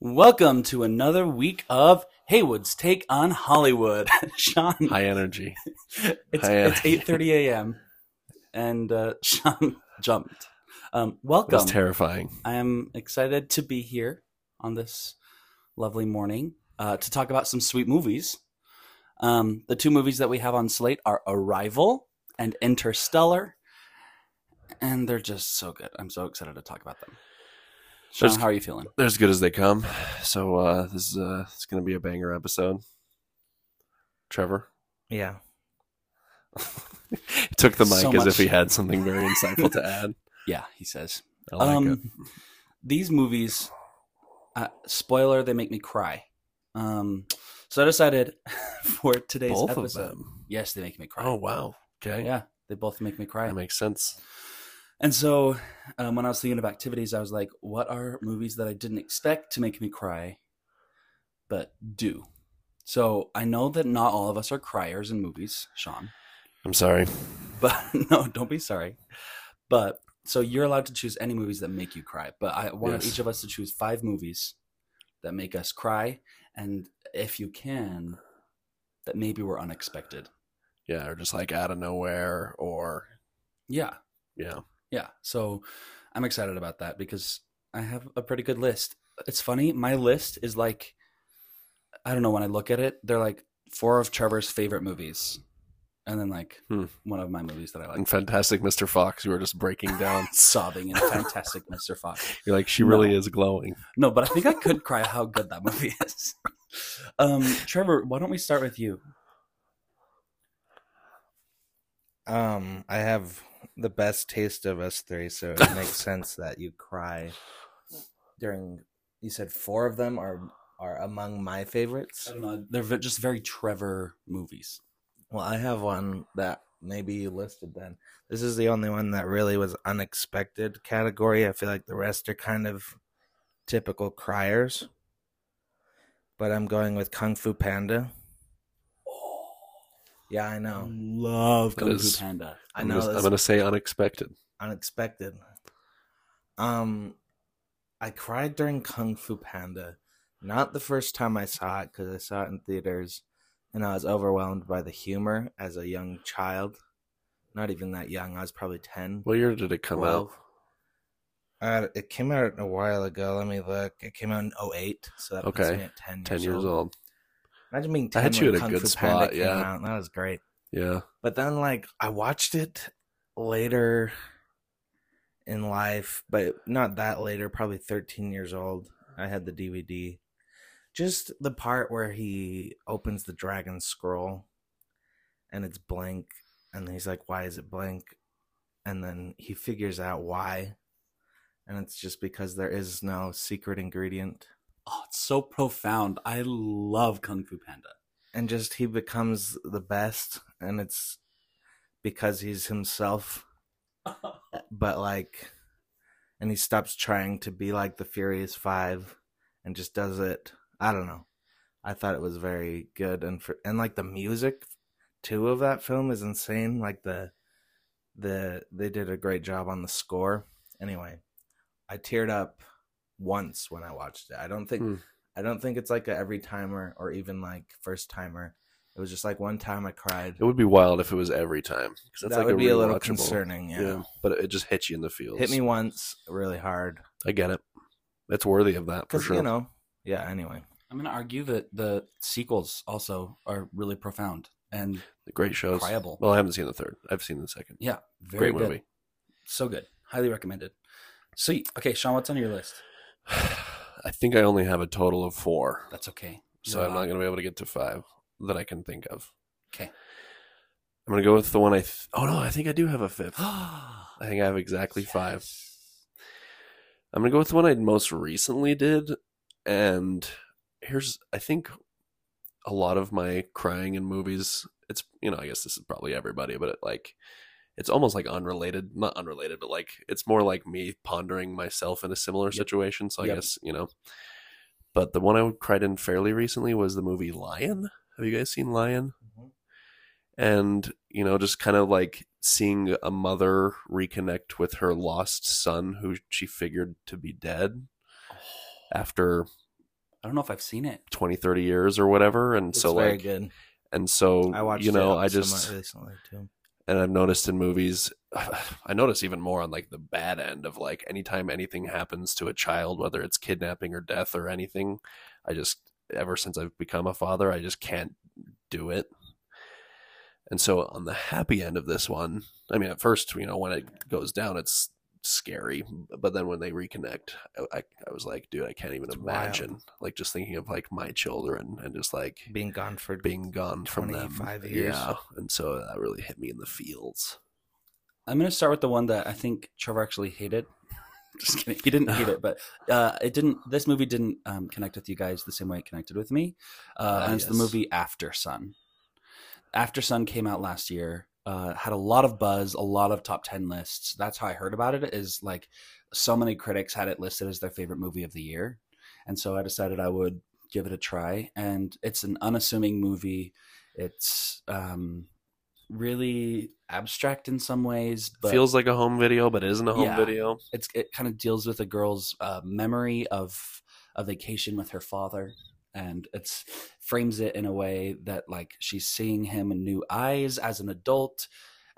Welcome to another week of Haywood's Take on Hollywood. Sean, High energy. it's, it's Anna. 8.30 a.m. and uh, Sean jumped. Um, That's terrifying. I am excited to be here on this lovely morning uh, to talk about some sweet movies. Um, the two movies that we have on slate are Arrival and Interstellar, and they're just so good. I'm so excited to talk about them. Sean, There's- how are you feeling? They're as good as they come. So uh, this is uh, it's going to be a banger episode. Trevor Yeah. he took the mic So as much- if he had something very insightful to add. Yeah, he says. I like it. um, these movies, uh, spoiler, they make me cry. Um, so I decided for today's Both episode. of them. Yes, they make me cry. Oh wow. Okay. yeah, they both make me cry. That makes sense. And so, um, when I was thinking of activities, I was like, what are movies that I didn't expect to make me cry, but do? So, I know that not all of us are criers in movies, Sean, I'm sorry. but no, don't be sorry. But so you're allowed to choose any movies that make you cry, but I want Yes. each of us to choose five movies that make us cry, and if you can, that maybe were unexpected. Yeah, or just like out of nowhere, or Yeah, yeah. Yeah. So I'm excited about that because I have a pretty good list. It's funny, my list is like I don't know when I look at it, they're like four of Trevor's favorite movies. And then like Hmm. one of my movies that I like. And Fantastic Mr. Fox, you were just breaking down. Sobbing in fantastic Mr. Fox. You're like, she really No. is glowing. No, but I think I could cry how good that movie is. Um, Trevor, why don't we start with you? Um, I have the best taste of us three, so it makes sense that you cry during. You said four of them are are among my favorites. I don't know. They're just very Trevor movies. Well, I have one that maybe you listed then. This is the only one that really was unexpected category. I feel like the rest are kind of typical criers. But I'm going with Kung Fu Panda. Yeah, I know. Love That Kung Fu Panda. I know I'm gonna say unexpected. unexpected. Um, I cried during Kung Fu Panda. Not the first time I saw it because I saw it in theaters, and I was overwhelmed by the humor as a young child. Not even that young. I was probably ten. What year did it come out? 12. Uh, it came out a while ago. Let me look. It came out in 08, so that puts me at 10 years, Ten years old. old. Imagine being 10 I had you at a good Fu spot, Panda came yeah. out. That was great. Yeah. But then, like, I watched it later in life, but not that later, probably 13 years old. I had the DVD. Just the part where he opens the dragon scroll and it's blank, and he's like, Why is it blank? And then he figures out why. And it's just because there is no secret ingredient. Oh, it's so profound. I love Kung Fu Panda. and just he becomes the best and it's because he's himself but like and he stops trying to be like the furious five and just does it i don't know i thought it was very good and for and like the music too of that film is insane like the the they did a great job on the score anyway i teared up once when i watched it i don't think Hmm. I don't think it's like a every timer or even like first timer. It was just like one time I cried. It would be wild if it was every time. that's that like would be a little concerning. Yeah. But it just hits you in the feels. hit me once really hard I get it. It's worthy of that for sure. you know. Yeah. Anyway, I'm going to argue that the sequels also are really profound and The great shows. cryable. Well, I haven't seen the third. I've seen the second. yeah, very Great good. movie. So good. Highly recommended. Sweet. Okay, Sean, what's on your list? I think I only have a total of four, That's okay. so You're I'm not allowed. going to be able to get to five that I can think of. Okay. I'm going to go with the one I. Th- oh no, I think I do have a fifth. I I think I have exactly five. I'm gonna go with the one I most recently did, and here's I think a lot of my crying in movies. It's you know I guess this is probably everybody, but it, like it's almost like unrelated, not unrelated, but like it's more like me pondering myself in a similar Yep. situation. So I Yep. guess you know. But the one I cried in fairly recently was the movie Lion. Have you guys seen Lion? Mm-hmm. and you know just kind of like seeing a mother reconnect with her lost son who she figured to be dead after I don't know if I've seen it. 20 30 years or whatever and It's so very like good. and so I watched you know i just recently too. and i've noticed in movies i notice even more on like the bad end of like anytime anything happens to a child whether it's kidnapping or death or anything i just ever since i've become a father i just can't do it and so on the happy end of this one i mean at first you know when it goes down it's scary but then when they reconnect i, I, I was like dude i can't even It's wild. imagine like just thinking of like my children and just like Being gone for being gone from them Five years. yeah and so that really hit me in the feels I'm to start with the one that I think Trevor actually hated. Just kidding. He didn't hate it, but uh, it didn't. This movie didn't um, connect with you guys the same way it connected with me. Uh, Ah, and it's the movie Aftersun. After Sun came out last year. Uh, had a lot of buzz, a lot of top ten lists. That's how I heard about it. Is like so many critics had it listed as their favorite movie of the year, and so I decided I would give it a try. And it's an unassuming movie. It's um, really abstract in some ways, but feels like a home video but isn't a home Yeah. video it's it kind of deals with a girl's uh, memory of a vacation with her father and it's frames it in a way that like she's seeing him in new eyes as an adult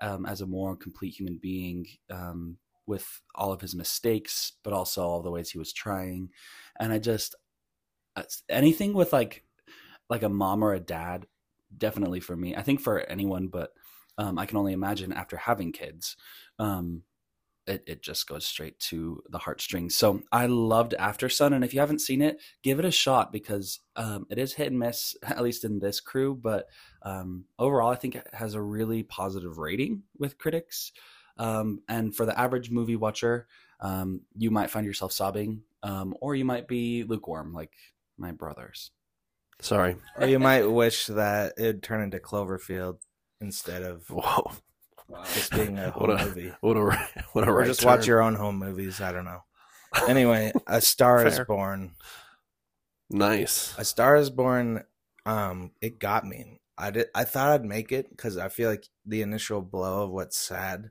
um, as a more complete human being um, with all of his mistakes but also all the ways he was trying. And i just uh, anything with like like a mom or a dad definitely for me. I think for anyone but um, i can only imagine after having kids um, it, it just goes straight to the heartstrings. So I loved Aftersun, and if you haven't seen it, give it a shot because um, it is hit and miss, at least in this crew. But um, overall, I think it has a really positive rating with critics. Um, and for the average movie watcher, um, you might find yourself sobbing, um, or you might be lukewarm, like my brothers. sorry Or you might wish that it'd turn into Cloverfield instead of whoa just being a What a- movie. what a what a Or right just turn. watch your own home movies. I don't know. Anyway, A Star is Born. nice A Star is Born. Um, it got me. I did. I thought I'd make it because I feel like the initial blow of what's sad,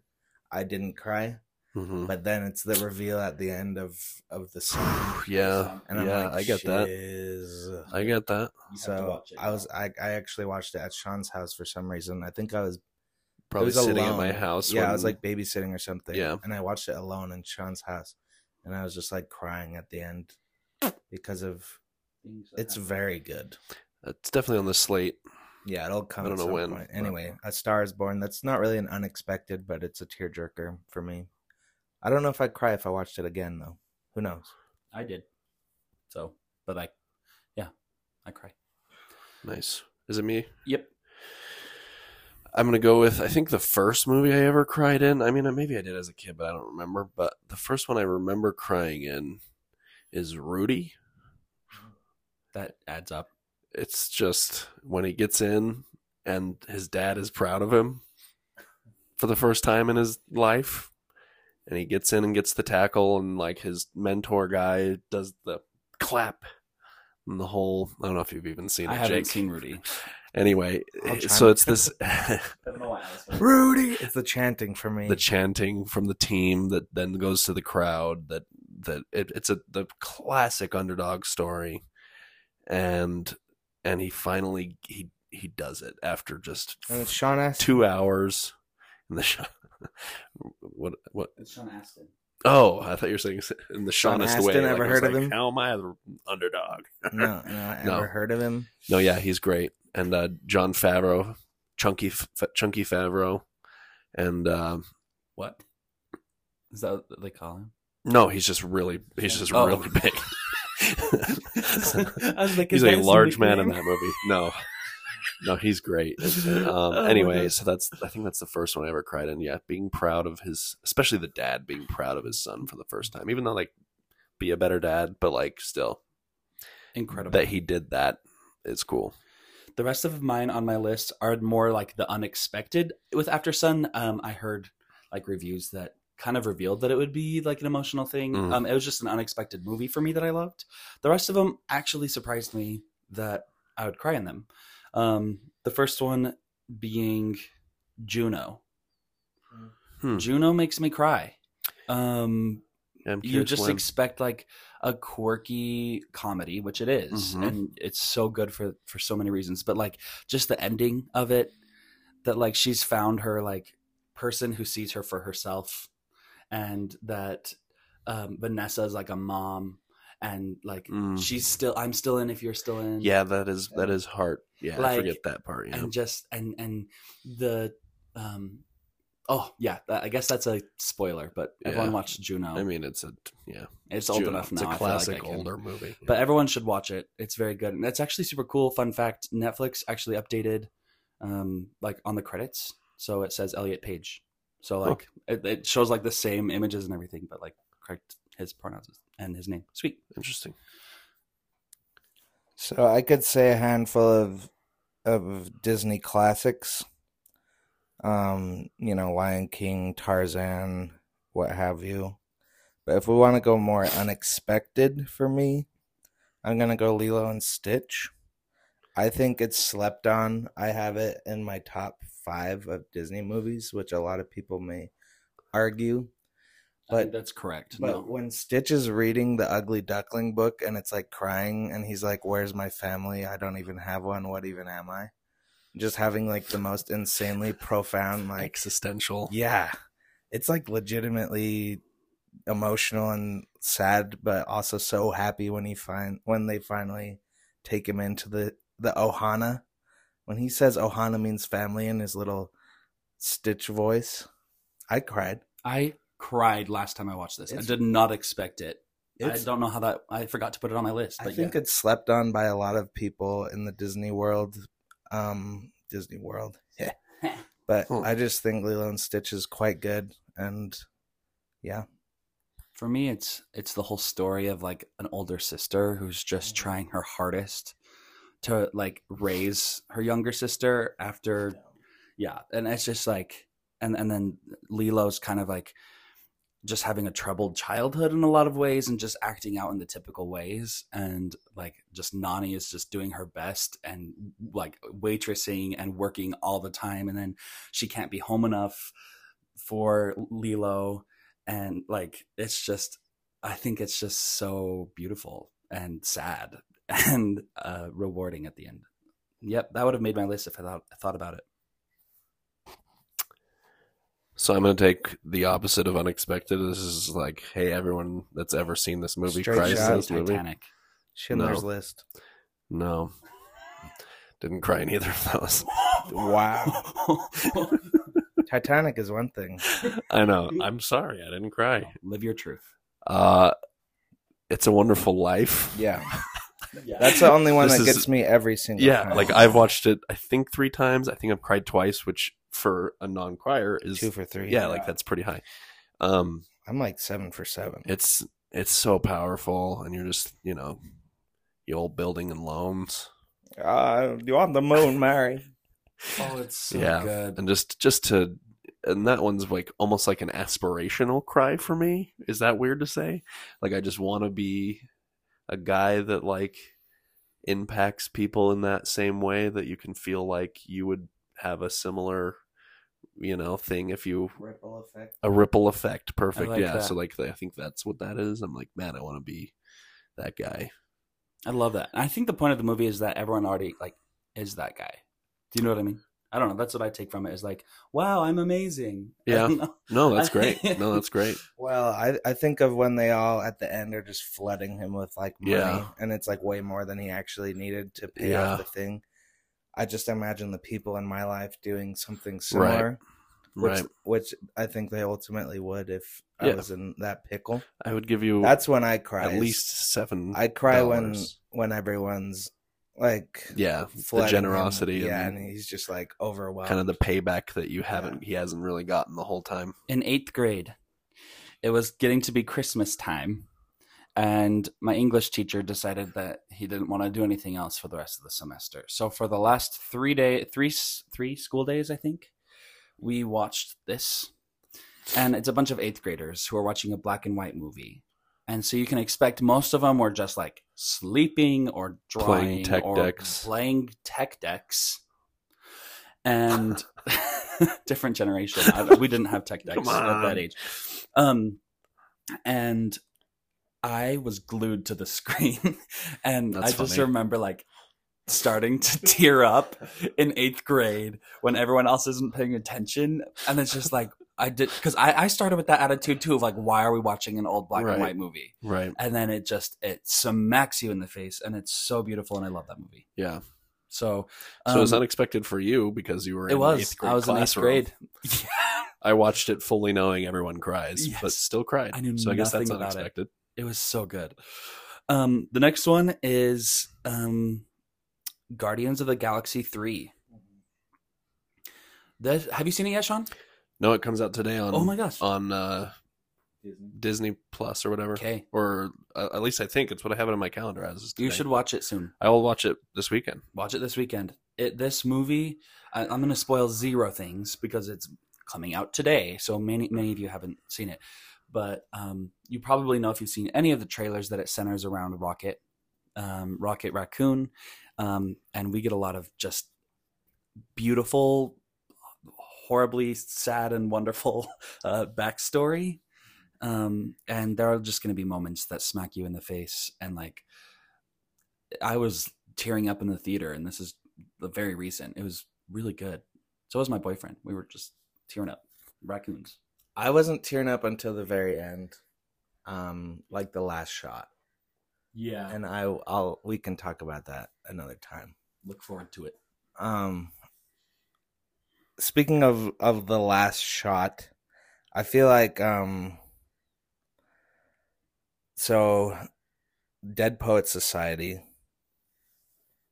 I didn't cry. hmm But then it's the reveal at the end of of the song, yeah and I'm yeah like, i get that i get that So I was I, I actually watched it at Sean's house for some reason. I think I was probably sitting alone. at my house Yeah, I was like babysitting or something. Yeah. and I watched it alone in Sean's house, and I was just like crying at the end because of it's very good. it's definitely on the slate Yeah, it'll come. I don't know some when, point. but- Anyway, A Star Is Born. That's not really an unexpected, but it's a tearjerker for me. I don't know if I'd cry if I watched it again, though. Who knows? I did. So, but I, yeah, I cry. nice is it me Yep. I'm gonna go with i think the first movie i ever cried in i mean uh, maybe i did as a kid but i don't remember but the first one i remember crying in is rudy That adds up. it's just when he gets in and his dad is proud of him for the first time in his life and he gets in and gets the tackle and like his mentor guy does the clap and the whole i don't know if you've even seen it I haven't Jake. seen Rudy. Anyway eh, so it's this I don't know why. Rudy. It's the chanting for me. the chanting from the team that then goes to the crowd that that it, it's a the classic underdog story and and he finally he he does it after just and it's Sean Astin. two hours in the show what what It's Sean Astin. oh i thought you were saying in the Sean Shaunest way Astin, like, ever I was heard of like, him? how am i the underdog No, no, I No. ever heard of him? no yeah he's great and uh jon favreau chunky F- chunky favreau and um What? Is that what they call him? No, he's just really he's just Oh. really big. Like, he's a large man in that movie. No. No, he's great. Um, Oh anyway, so that's I think that's the first one I ever cried in. Yeah, being proud of his, especially the dad being proud of his son for the first time, even though like be a better dad, but like still Incredible. that he did that is cool. The rest of mine on my list are more like the unexpected. With Aftersun, um, I heard like reviews that kind of revealed that it would be like an emotional thing. Mm. Um, it was just an unexpected movie for me that I loved. The rest of them actually surprised me that I would cry in them. Um, the first one being Juno. Hmm. Juno makes me cry. Um, I'm you just when. expect like a quirky comedy, which it is, Mhm. and it's so good for for so many reasons. But like just the ending of it, that like she's found her like person who sees her for herself, and that um, Vanessa is like a mom, and like Mm. she's still I'm still in if you're still in. yeah, that is that is heart. Yeah, I forget that part. Yeah. and just and and the um oh yeah that, i guess that's a spoiler but everyone Yeah. watched juno I mean, it's a yeah. it's old Juno. enough It's now a I feel like classic can- older movie. Yeah. but everyone should watch it it's very good and it's actually super cool fun fact netflix actually updated um like on the credits so it says elliot page so Huh. like it, it shows like the same images and everything but like correct his pronouns and his name sweet Interesting. So I could say a handful of of Disney classics. Um, you know, Lion King, Tarzan, what have you. But if we want to go more unexpected for me, I'm gonna go Lilo and Stitch. I think it's slept on. I have it in my top five of Disney movies, which a lot of people may argue. But that's correct but no. when Stitch is reading the Ugly Duckling book and it's like crying and he's like, Where's my family? I don't even have one. What even am I? Just having like the most insanely profound, like, Existential. yeah. It's like legitimately emotional and sad, but also so happy when he find when they finally take him into the the Ohana. When he says Ohana means family in his little Stitch voice, I cried. i cried last time i watched this i did not expect it i don't know how that i forgot to put it on my list I think yeah. it's slept on by a lot of people in the Disney world. Um, Disney World. Yeah. But Hmm. I just think Lilo and Stitch is quite good and yeah. For me, it's it's the whole story of like an older sister who's just Mm-hmm. trying her hardest to like raise her younger sister after yeah, and it's just like and and then Lilo's kind of like just having a troubled childhood in a lot of ways and just acting out in the typical ways and like just Nani is just doing her best and like waitressing and working all the time and then she can't be home enough for Lilo and like it's just I think it's just so beautiful and sad and uh rewarding at the end. Yep, that would have made my list if I thought thought about it. So I'm going to take the opposite of unexpected. This is like, hey, everyone that's ever seen this movie Straight cries shot. in this movie. Titanic. Schindler's No. List. No, didn't cry in either of those. Wow. Titanic is one thing. I know. I'm sorry, I didn't cry. Live your truth. Uh, it's a Wonderful Life. Yeah. That's the only one This that is- gets me every single Yeah, time. like I've watched it. I think three times. I think I've cried twice, which for a non choir is two for three. yeah, like that's pretty high. Um, I'm like seven for seven. it's it's so powerful, and you're just you know, the old building and loans. Uh, you want the moon, Mary? Oh, it's so Yeah. good. and just just to and that one's like almost like an aspirational cry for me is that weird to say like i just want to be a guy that like impacts people in that same way that you can feel like you would have a similar you know thing if you Ripple effect. a ripple effect perfect like yeah that. so like i think that's what that is i'm like man i want to be that guy I love that. I think the point of the movie is that everyone already like is that guy. Do you know what I mean? I don't know. That's what I take from it. Is like, wow, I'm amazing. Yeah. no that's great no that's great Well, I I think of when they all at the end are just flooding him with like money, Yeah. and it's like way more than he actually needed to pay Yeah. off the thing. I just imagine the people in my life doing something similar, which right which I think they ultimately would if I was in that pickle. i would give you That's when I cry. at least seven I cry when when everyone's like yeah the flooding him. generosity yeah, and and he's just like overwhelmed. kind of the payback that you haven't he hasn't really gotten the whole time in eighth grade, it was getting to be Christmas time, and my English teacher decided that he didn't want to do anything else for the rest of the semester. So for the last three day, three three school days, I think, we watched this, and it's a bunch of eighth graders who are watching a black and white movie. And so you can expect most of them were just like sleeping or drawing Playing tech or decks. playing tech decks. and different generation. I, we didn't have tech decks at that age. Um, and I was glued to the screen, and That's I just remember like starting to tear up in eighth grade when everyone else isn't paying attention, and it's just like I did because I, I started with that attitude too of like, why are we watching an old black Right. and white movie? Right. And then it just it smacks you in the face, and it's so beautiful, and I love that movie. Yeah. So, So it was um, unexpected for you because you were in it was. eighth grade I was in eighth grade. I watched it fully knowing everyone cries, but still cried. I knew so I guess that's about it. Unexpected. It was so good. Um, the next one is um, Guardians of the Galaxy Three. That have you seen it yet, Sean? No, it comes out today on oh my gosh! on uh, Disney Plus or whatever. okay, Or uh, at least I think it's what I have it on my calendar as. is you should watch it soon. I will watch it this weekend. Watch it this weekend. It this movie. I, I'm going to spoil zero things because it's coming out today, so many many of you haven't seen it. But um, you probably know if you've seen any of the trailers that it centers around Rocket, um, Rocket Raccoon, um, and we get a lot of just beautiful, horribly sad and wonderful uh, backstory. Um, and there are just going to be moments that smack you in the face, and like I was tearing up in the theater, and this is the very recent. It was really good. So was my boyfriend. We were just tearing up. Raccoons. I wasn't tearing up until the very end, um, like the last shot. Yeah. And I, I'll we can talk about that another time. look forward to it. Um, speaking of of the last shot, I feel like um, so Dead Poet Society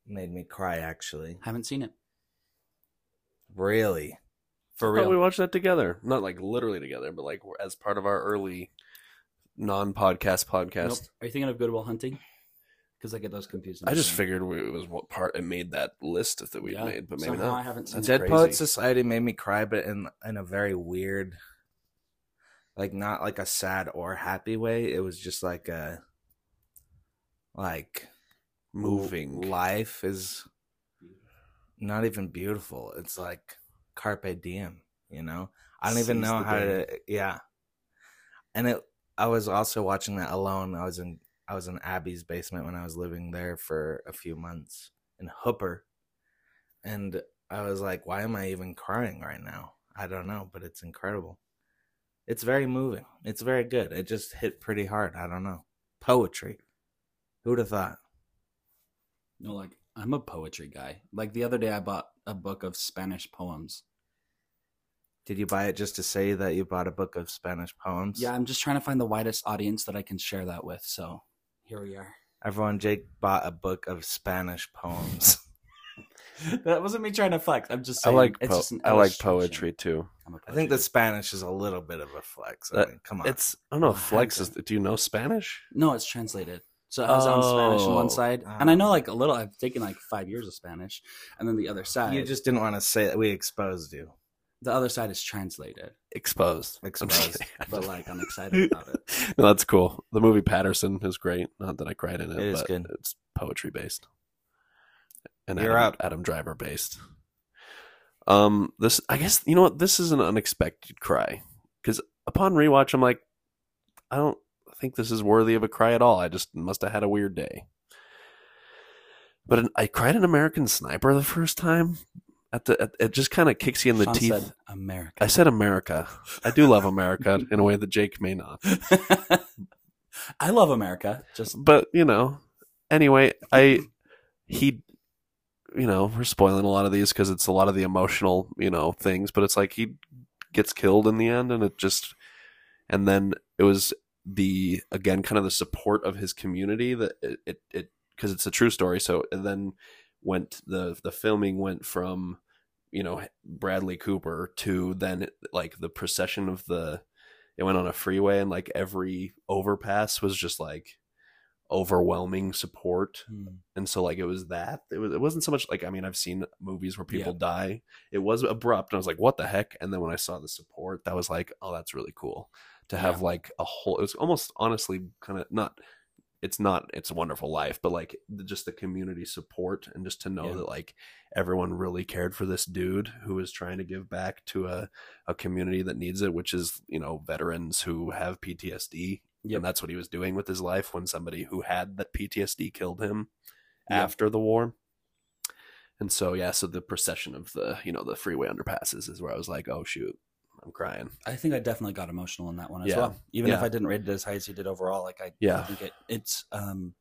made me cry. Actually, Haven't seen it. really, For I thought we watched that together. Not like literally together, but like as part of our early non-podcast podcast. Nope. Are you thinking of Good Will Hunting? Because I get those confused. I just figured we- it was what part it made that list that we Yeah, made, but maybe somehow not. I haven't seen it. Dead crazy. Poet Society made me cry, but in in a very weird, like not like a sad or happy way. It was just like a like Moving. life is not even beautiful. It's like carpe diem, you know. I don't even know how day. to yeah. And it I was also watching that alone. I was in I was in Abby's basement when I was living there for a few months in Hooper. And I was like, why am I even crying right now? I don't know, but it's incredible. It's very moving. It's very good. It just hit pretty hard. I don't know. Poetry. Who'd have thought? No, like I'm a poetry guy. Like the other day, I bought a book of Spanish poems. Did you buy it just to say that you bought a book of Spanish poems? Yeah, I'm just trying to find the widest audience that I can share that with. So here we are. Everyone, Jake bought a book of Spanish poems. that wasn't me trying to flex. I'm just I saying. like it's po- just I like poetry too. I'm a I think the Spanish is a little bit of a flex. I That- mean, come on. It's I don't know. Oh, if Flex is. Do you know Spanish? no, it's translated. So it has on Spanish on Oh. one side, and I know like a little. I've taken like five years of Spanish, and then the other side, you just didn't want to say that we exposed you. the other side is translated. Exposed. I'm Exposed. kidding. But like, I'm excited about it. no, that's cool. The movie Paterson is great. Not that I cried in it, It is but good. it's poetry based. And You're Adam, up. Adam Driver based. Um, this I guess you know what this is an unexpected cry because upon rewatch I'm like, I don't think this is worthy of a cry at all. I just must have had a weird day. But an, I cried an American Sniper the first time. At the at, it just kind of kicks you in the Sean teeth. said America. I said America. I do love America in a way that Jake may not. I love America. Just but you know anyway i he you know we're spoiling a lot of these because it's a lot of the emotional you know things but it's like he gets killed in the end and it just and then it was the again kind of the support of his community that it it because it's a true story. So and then went the the filming went from you know bradley cooper to then like the procession of the it went on a freeway and like every overpass was just like overwhelming support. Hmm. and so like it was that. It was it wasn't so much like i mean i've seen movies where people die. It was abrupt and i was like what the heck? And then when i saw the support that was like oh that's really cool to have Yeah. like a whole it was almost honestly kind of not it's not it's a wonderful life, but like the, just the community support and just to know Yeah. that like everyone really cared for this dude who was trying to give back to a a community that needs it, which is you know veterans who have PTSD, Yep. and that's what he was doing with his life when somebody who had that PTSD killed him Yep. after the war. And so yeah, so the procession of the you know the freeway underpasses is where I was like, oh shoot, I'm crying. I think I definitely got emotional in that one as Yeah. well. Even if I didn't rate it as high as you did overall, like I, I Yeah. think it it's um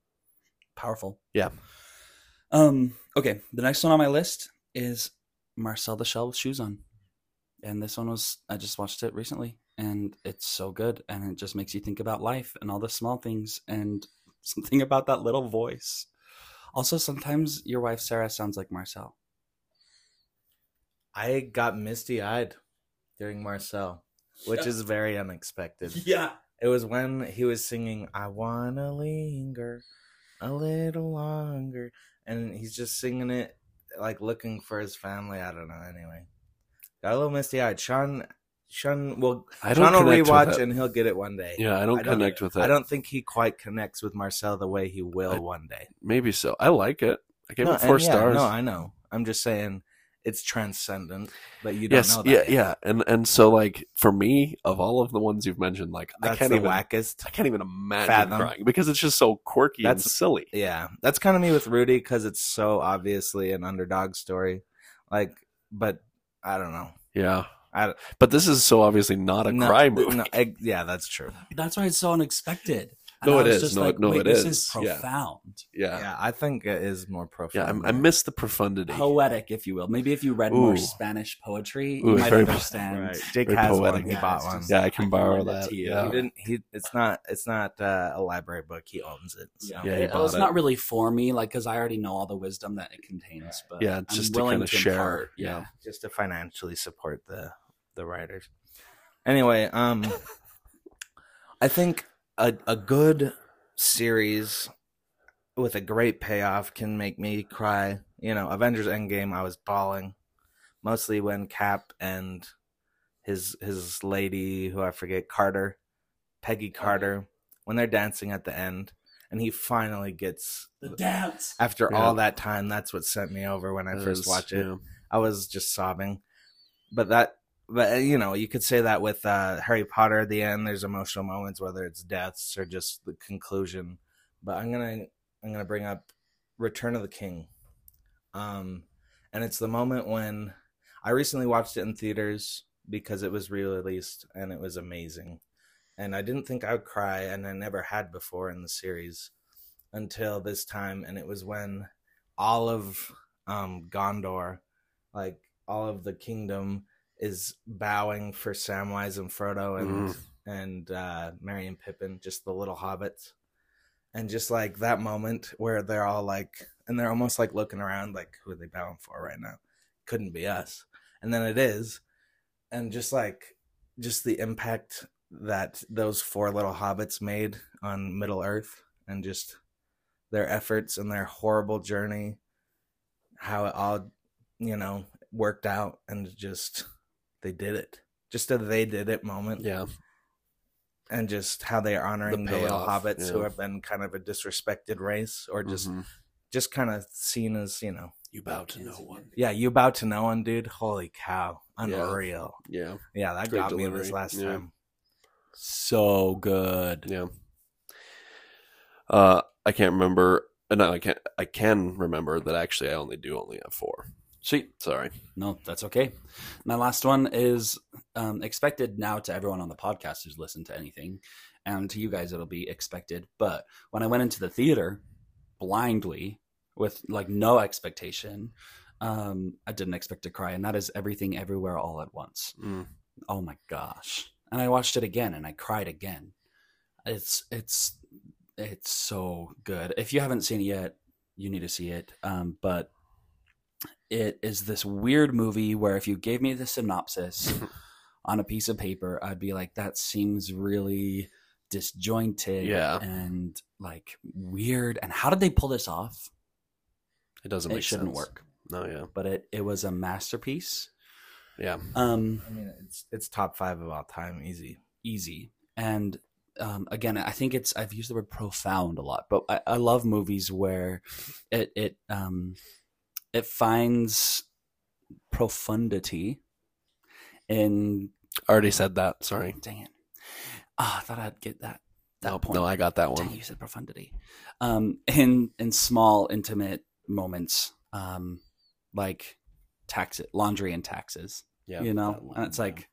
powerful. Yeah. Um. Okay. The next one on my list is Marcel the Shell with shoes on, and this one was I just watched it recently, and it's so good, and it just makes you think about life and all the small things, and something about that little voice. Also, sometimes your wife Sarah sounds like Marcel. I got misty eyed during Marcel, which Yeah. is very unexpected. Yeah. It was when he was singing "I Wanna Linger a Little Longer," and he's just singing it like looking for his family. I don't know. Anyway, got a little misty eyed. Sean, Sean will I don't Sean will rewatch and he'll get it one day. Yeah, I don't, I don't- connect with that. I don't think he quite connects with Marcel the way he will I- one day. Maybe so. I like it. I gave No, it four and yeah, stars. No, I know. I'm just saying it's transcendent, but you don't yes, know that. yeah, yet. yeah, and and so like for me, of all of the ones you've mentioned, like I can't the even, wackest. I can't even imagine Fathom. crying because it's just so quirky and That's- silly. Yeah, that's kind of me with Rudy because it's so obviously an underdog story. Like, but I don't know. Yeah, I but this is so obviously not a no, cry movie. no, ex- yeah, that's true. That's why it's so unexpected. No, I it was is. just No, like, no, wait, it this is. is Yeah. profound. Yeah, Yeah, I think it is more yeah. profound. I, I miss the profundity. poetic, if you will. Maybe if you read more Spanish poetry, Ooh, you might very- understand. Right. Jake Very has poetic. one. He Yeah, bought it's one. just- Yeah, I I can can borrow lend that. to you. Yeah. He didn't. He. It's not. It's not uh, a library book. He owns it. So. Yeah, Yeah, he it, it's it. not really for me, like because I already know all the wisdom that it contains. But Yeah, I'm just to willing kinda share, impart, yeah. Yeah, just to financially support the the writers. Anyway, um, I think a a good series with a great payoff can make me cry. You know, Avengers Endgame, I was bawling, mostly when Cap and his his lady, who I forget, Carter, Peggy Carter, when they're dancing at the end, and he finally gets. the dance. After Yeah. all that time, that's what sent me over when I It first is, watched it. yeah. I was just sobbing. But that, but uh, you know, you could say that with uh, Harry Potter at the end. There's emotional moments, whether it's deaths or just the conclusion. But I'm gonna, I'm gonna bring up Return of the King, um, and it's the moment when I recently watched it in theaters because it was re-released and it was amazing. And I didn't think I would cry, and I never had before in the series until this time. And it was when all of um, Gondor, like all of the kingdom, is bowing for Samwise and Frodo and Mm. and uh, Merry and Pippin, just the little hobbits, and just like that moment where they're all like, and they're almost like looking around, like who are they bowing for right now? Couldn't be us, and then it is, and just like just the impact that those four little hobbits made on Middle Earth, and just their efforts and their horrible journey, how it all, you know, worked out, and just they did it. Just a they did it moment Yeah, and just how they are honoring The the, little hobbits who have been kind of a disrespected race or just Mhm. just kind of seen as you know you bow to no one. yeah you bow to no one dude holy cow unreal Yeah, yeah, that Great got me delivery, this last yeah. time So good. yeah. Uh, I can't remember. uh, No, I can't. I can remember that actually. I only do only have four. Sweet. Sorry. No, that's okay. My last one is um, expected now to everyone on the podcast who's listened to anything, and to you guys it'll be expected. But when I went into the theater blindly with like no expectation, um, I didn't expect to cry, and that is everything, everywhere, all at once. Mm. Oh my gosh! And I watched it again, and I cried again. It's it's it's so good. If you haven't seen it yet, you need to see it. Um, but it is this weird movie where if you gave me the synopsis on a piece of paper, I'd be like, that seems really disjointed Yeah. and like weird. And how did they pull this off? It doesn't. It shouldn't sense. work. No. Yeah. But it, it was a masterpiece. Yeah. Um, i mean it's it's top five of all time easy easy. And um, again, I think it's I've used the word profound a lot, but I, I love movies where it it um, it finds profundity in. Already said that. Sorry. Dang it! Ah, I thought I'd get that that Nope, point. no, I got that one. Dang, one. you said profundity. Um, in in small, intimate moments, um, like tax laundry and taxes. Yeah, you know, one, and it's yeah. like,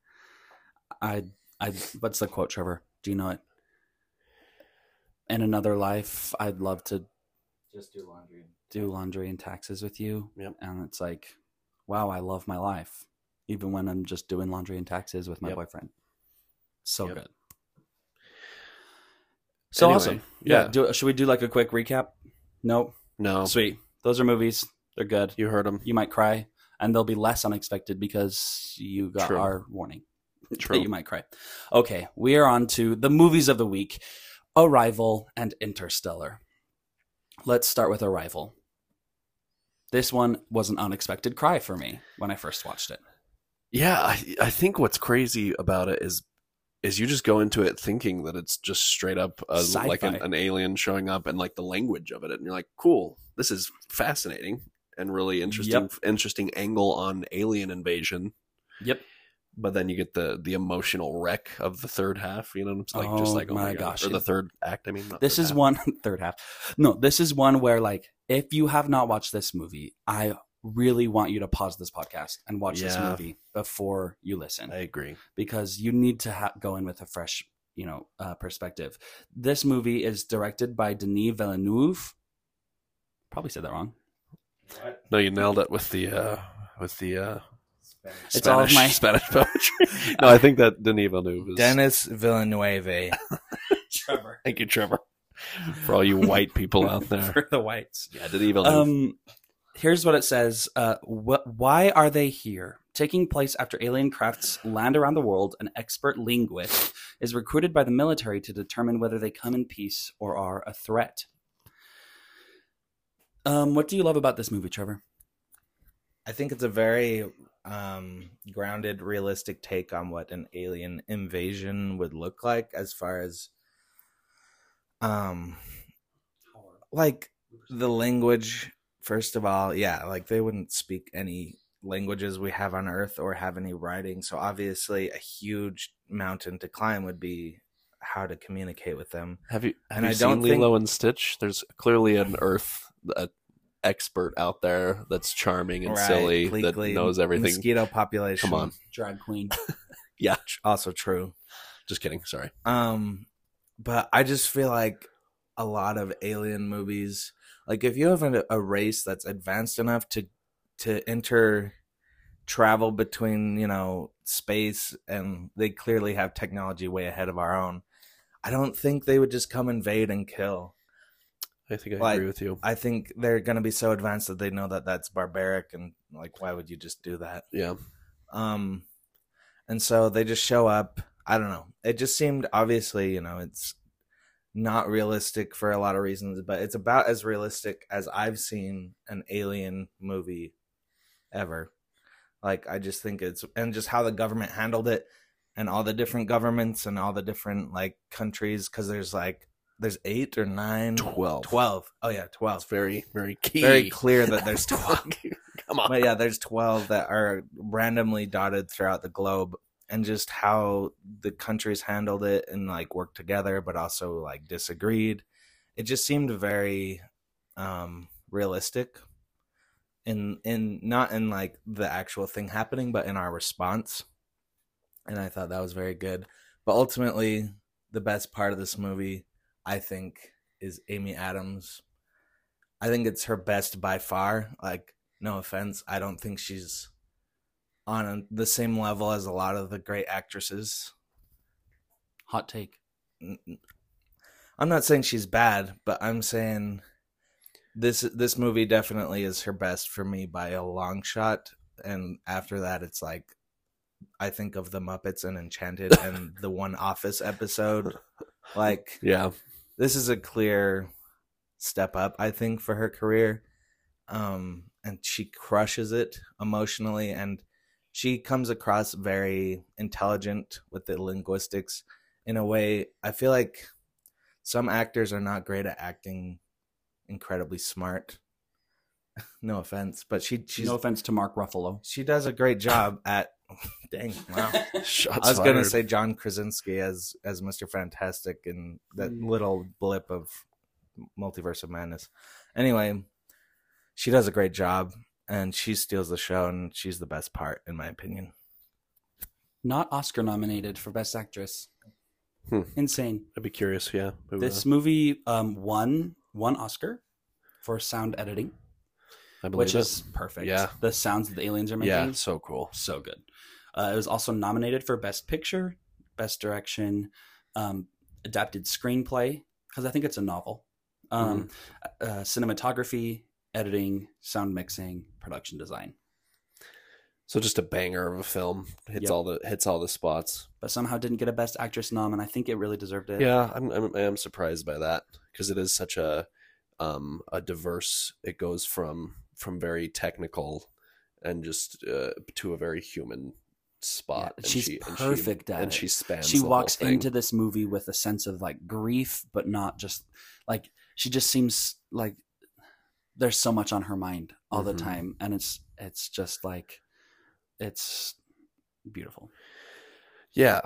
I, I. What's the quote, Trevor? Do you know it? In another life, I'd love to Just do laundry. Do laundry and taxes with you. Yep. And it's like, wow, I love my life, even when I'm just doing laundry and taxes with my Yep. boyfriend. So Yep. good. So Anyway, awesome. Yeah. yeah. Do, should we do like a quick recap? Nope. No, Sweet. Those are movies. They're good. you heard them. You might cry, and they'll be less unexpected because you got True. our warning. True. that you might cry. Okay, we are on to the movies of the week Arrival and Interstellar. Let's start with Arrival. This one was an unexpected cry for me when I first watched it. Yeah, I, I think what's crazy about it is is you just go into it thinking that it's just straight up uh, like an, an alien showing up and like the language of it, and you're like, cool, this is fascinating and really interesting interesting angle on alien invasion. Yep. But then you get the the emotional wreck of the third half. You know, it's like just Oh like oh my, my God. gosh. or the third act. I mean, not This is half. one third half. No, this is one where like if you have not watched this movie, I really want you to pause this podcast and watch this movie before you listen. I agree. because you need to ha- go in with a fresh, you know, uh, perspective. This movie is directed by Denis Villeneuve. Probably said that wrong. No, you nailed it with the uh with the uh It's all of Spanish, my- Spanish poetry. no, I think that Denis Villeneuve is Dennis Villanueva. Trevor Thank you, Trevor. For all you white people out there. for the whites. Yeah, Denis Villeneuve. Um, here's what it says. Uh, wh- why are they here? Taking place after alien crafts land around the world, an expert linguist is recruited by the military to determine whether they come in peace or are a threat. Um, what do you love about this movie, Trevor? I think it's a very um, grounded, realistic take on what an alien invasion would look like, as far as um, like the language. First of all, yeah, like they wouldn't speak any languages we have on Earth or have any writing. So obviously, a huge mountain to climb would be how to communicate with them. have you have and you I seen don't think- Lilo and Stitch? There's clearly an Earth uh, expert out there that's charming and Right, silly that knows everything. Mosquito population. Come on. Drag queen. Yeah, Also true. just kidding. Sorry. Um, but I just feel like a lot of alien movies, like if you have a, a race that's advanced enough to to enter travel between you know space and they clearly have technology way ahead of our own i don't think they would just come invade and kill I think I Like, agree with you. i think they're going to be so advanced that they know that that's barbaric and like why would you just do that Yeah. um and so they just show up i don't know it just seemed obviously you know it's not realistic for a lot of reasons but it's about as realistic as i've seen an alien movie ever like i just think it's and just how the government handled it and all the different governments and all the different like countries because there's like there's eight or nine Twelve. 12 oh yeah It's 12 very, very key. very clear that there's 12 Come on. but yeah, there's 12 that are randomly dotted throughout the globe and just how the countries handled it and like worked together but also like disagreed. It just seemed very um realistic in in not in like the actual thing happening but in our response. And I thought that was very good. But ultimately the best part of this movie I think is Amy Adams. I think it's her best by far. Like no offense, I don't think she's on the same level as a lot of the great actresses. Hot take. I'm not saying she's bad, but I'm saying this this movie definitely is her best for me by a long shot. And after that, it's like I think of the Muppets and Enchanted and the one Office episode. Like Yeah. this is a clear step up i think for her career um and she crushes it emotionally and she comes across very intelligent with the linguistics in a way I feel like some actors are not great at acting incredibly smart. no offense, but she she's no offense to Mark Ruffalo. she does a great job at dang wow. Shots I was gonna say John Krasinski as as Mr. Fantastic in that Mm. little blip of Multiverse of Madness. Anyway, she does a great job and she steals the show and she's the best part in my opinion. Not Oscar nominated for Best Actress. Hmm. Insane. I'd be curious. Yeah, Who, This uh, movie um, won one Oscar for sound editing, I believe which it. is perfect. Yeah. the sounds that the aliens are making, yeah, so cool. so good. Uh, it was also nominated for Best Picture, Best Direction, um, Adapted Screenplay because I think it's a novel, um, Mm-hmm. uh, cinematography, editing, sound mixing, production design. So just a banger of a film. Hits Yep. all the hits all the spots. But somehow didn't get a Best Actress nom, and I think it really deserved it. Yeah, I'm I'm, I am surprised by that because it is such a um a diverse. It goes from from very technical and just uh, to a very human spot. Yeah, and she's she, and she- perfect at and it. she spans. she walks into this movie with a sense of like grief but not just like she just seems like there's so much on her mind all Mhm. the time and it's it's just like it's beautiful Yeah,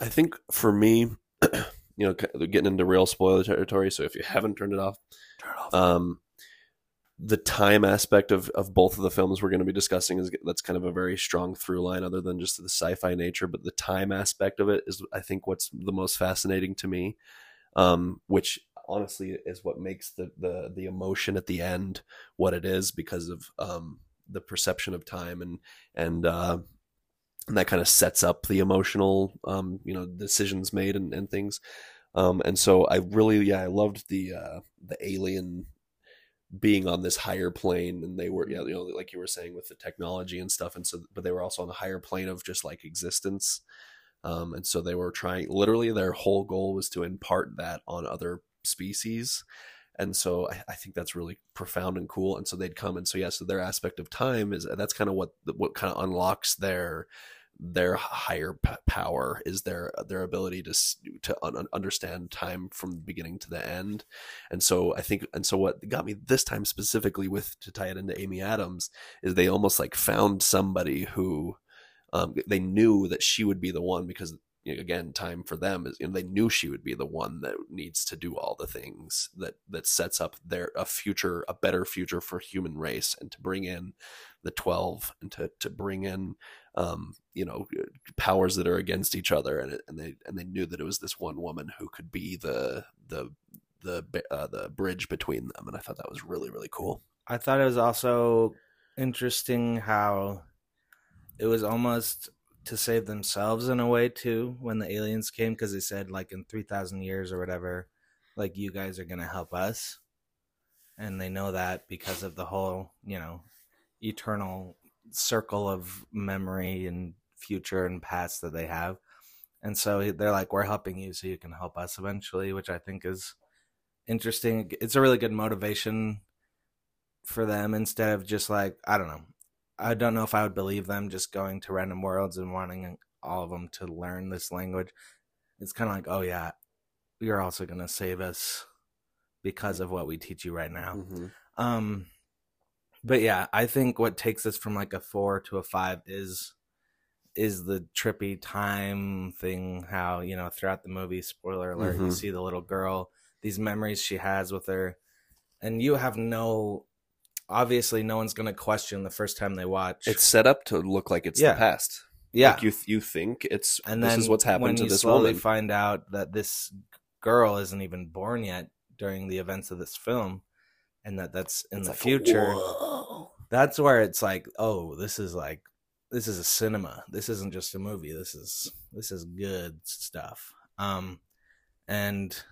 I think for me, you know, getting into real spoiler territory. So if you haven't turned it off, turn it off um, the time aspect of, of both of the films we're going to be discussing is that's kind of a very strong through line, other than just the sci-fi nature. But the time aspect of it is, I think, what's the most fascinating to me. Um, which honestly is what makes the, the the emotion at the end what it is because of um, the perception of time and and uh, and that kind of sets up the emotional um, you know decisions made and, and things. Um, and so I really yeah I loved the uh, the alien being on this higher plane and they were yeah you know like you were saying with the technology and stuff and so but they were also on a higher plane of just like existence. Um, and so they were trying literally their whole goal was to impart that on other species. And so I, I think that's really profound and cool. And so they'd come and so yeah so their aspect of time is that's kind of what what kind of unlocks their their higher p- power is their their ability to to un- understand time from the beginning to the end. And so i think and so what got me this time specifically with to tie it into amy adams is they almost like found somebody who um, they knew that she would be the one because again time for them is you know, they knew she would be the one that needs to do all the things that that sets up their a future a better future for human race and to bring in the 12 and to to bring in um you know powers that are against each other and and they and they knew that it was this one woman who could be the the the uh, the bridge between them and I thought that was really really cool. I thought it was also interesting how it was almost to save themselves in a way too when the aliens came because they said like in 3000 years or whatever like you guys are going to help us and they know that because of the whole you know eternal circle of memory and future and past that they have and so they're like we're helping you so you can help us eventually which i think is interesting it's a really good motivation for them instead of just like I don't know. I don't know if I would believe them just going to random worlds and wanting all of them to learn this language. It's kind of like, oh yeah, you're also gonna save us because of what we teach you right now. Mm-hmm. Um, but yeah, I think what takes us from like a four to a five is is the trippy time thing. How you know throughout the movie, spoiler alert, you Mhm. see the little girl, these memories she has with her, and you have no. Obviously, no one's gonna question the first time they watch. It's set up to look like it's Yeah. the past. yeah, Like you you think it's and this is what's happened to this woman. find out that this girl isn't even born yet during the events of this film, and that that's in It's the like, future. whoa. that's where it's like oh this is like this is a cinema this isn't just a movie this is this is good stuff um and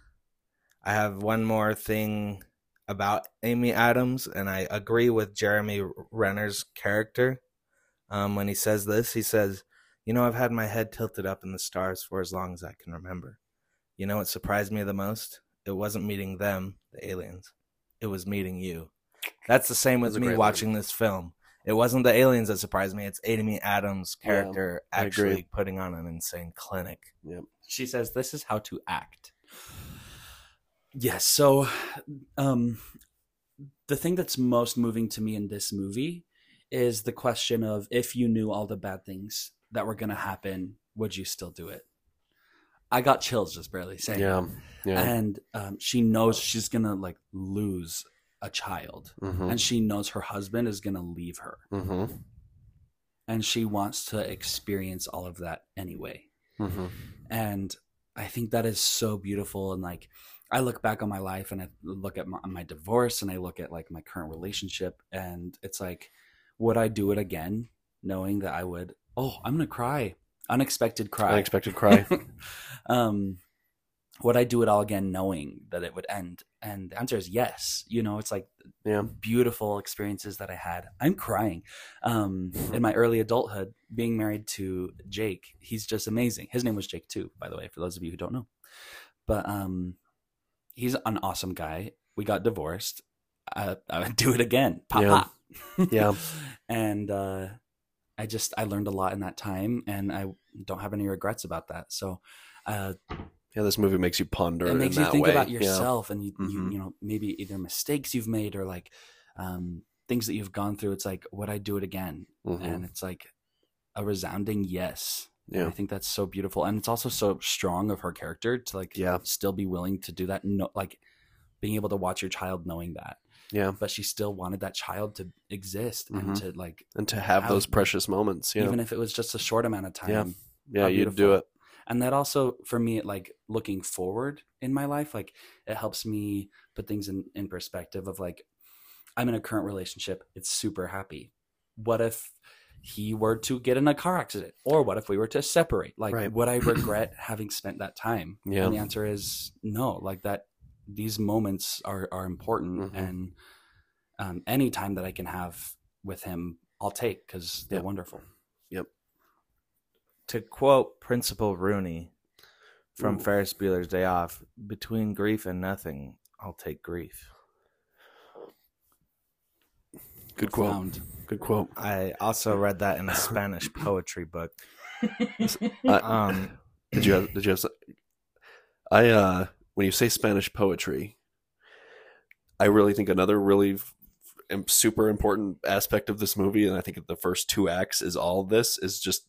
i have one more thing about amy adams and i agree with jeremy renner's character um when he says this he says you know i've had my head tilted up in the stars for as long as i can remember you know what surprised me the most it wasn't meeting them the aliens it was meeting you that's the same with me great line. watching this film it wasn't the aliens that surprised me. It's Amy Adams' Yeah, character I agree. actually putting on an insane clinic. She says this is how to act. Yes, so um the thing that's most moving to me in this movie is the question of if you knew all the bad things that were going to happen, would you still do it? I got chills just barely saying. Yeah. Yeah. And um, she knows she's going to like lose a child Mm-hmm. and she knows her husband is going to leave her Mm-hmm. and she wants to experience all of that anyway. Mm-hmm. and i think that is so beautiful and like i look back on my life and i look at my, my divorce and i look at like my current relationship and it's like would i do it again knowing that i would oh i'm gonna cry. Unexpected cry. Unexpected cry. um would i do it all again knowing that it would end? And the answer is yes. You know it's like Yeah. beautiful experiences that i had. I'm crying. Um in my early adulthood being married to jake he's just amazing. His name was jake too by the way for those of you who don't know. But um he's an awesome guy we got divorced i, I would do it again pop, Yeah. pop. Yeah. and uh i just i learned a lot in that time and i don't have any regrets about that so uh Yeah. This movie makes you ponder. it makes you think way. about Yeah. yourself and you, you Mhm. you know maybe either mistakes you've made or like um things that you've gone through it's like would i do it again Mhm. and it's like a resounding yes Yeah. i think that's so beautiful and it's also so strong of her character to like Yeah. still be willing to do that no like being able to watch your child knowing that Yeah. but she still wanted that child to exist Mhm. and to like And to have How- those precious moments. Yeah. even if it was just a short amount of time Yeah. yeah. You'd do it. and that also for me like looking forward in my life like it helps me put things in in perspective of like i'm in a current relationship it's super happy what if he were to get in a car accident or what if we were to separate like Right. would i regret having spent that time Yeah. and the answer is no like that these moments are are important Mhm. and um any time that i can have with him i'll take because they're Yep. wonderful yep To quote Principal Rooney from Ooh. Ferris Bueller's Day Off, between grief and nothing, I'll take grief. Good quote. Profound. Good quote. I also read that in a Spanish poetry book. I- Um, Did you have? Did you have? I uh, when you say Spanish poetry, I really think another really f- super important aspect of this movie, and I think the first two acts is all this is just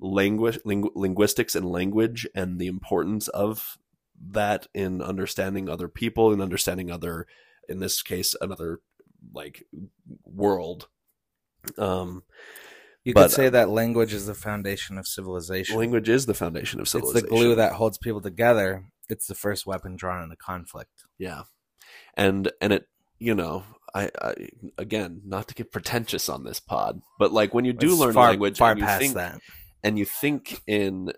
language, lingu- linguistics, and language, and the importance of that in understanding other people and understanding other, in this case, another like world. Um, you But- could say that language is the foundation of civilization. language is the foundation of civilization. it's the glue that holds people together. It's the first weapon drawn in a conflict. Yeah, and and it you know I, I again not to get pretentious on this pod, but like when you do It's learn far, language far and you past think that. and you think in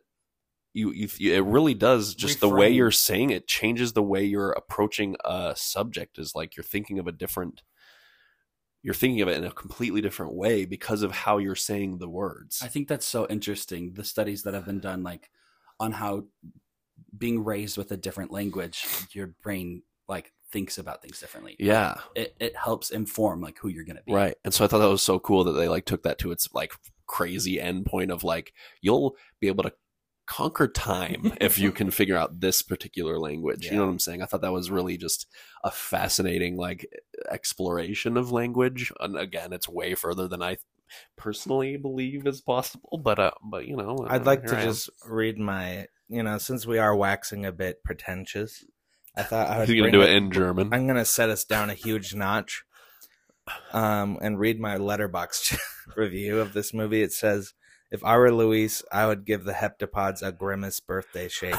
you, you you- it really does just the way you're saying it changes the way you're approaching a subject is like you're thinking of a different you're thinking of it in a completely different way because of how you're saying the words. I think that's so interesting. The studies that have been done, like on how being raised with a different language, your brain like thinks about things differently. yeah. It it helps inform like who you're gonna be. Right. And so I thought that was so cool that they like took that to its like crazy end point of like you'll be able to conquer time if you can figure out this particular language. You know what I'm saying? I thought that was really just a fascinating like exploration of language. And again, it's way further than I personally believe is possible, but uh but you know, I'd uh, like to I am. just read my, you know, since we are waxing a bit pretentious, I thought I was going to do it in German. I'm gonna set us down a huge notch, um, and read my Letterboxd review of this movie. It says, "If I were Louise, I would give the heptapods a grimace birthday shake."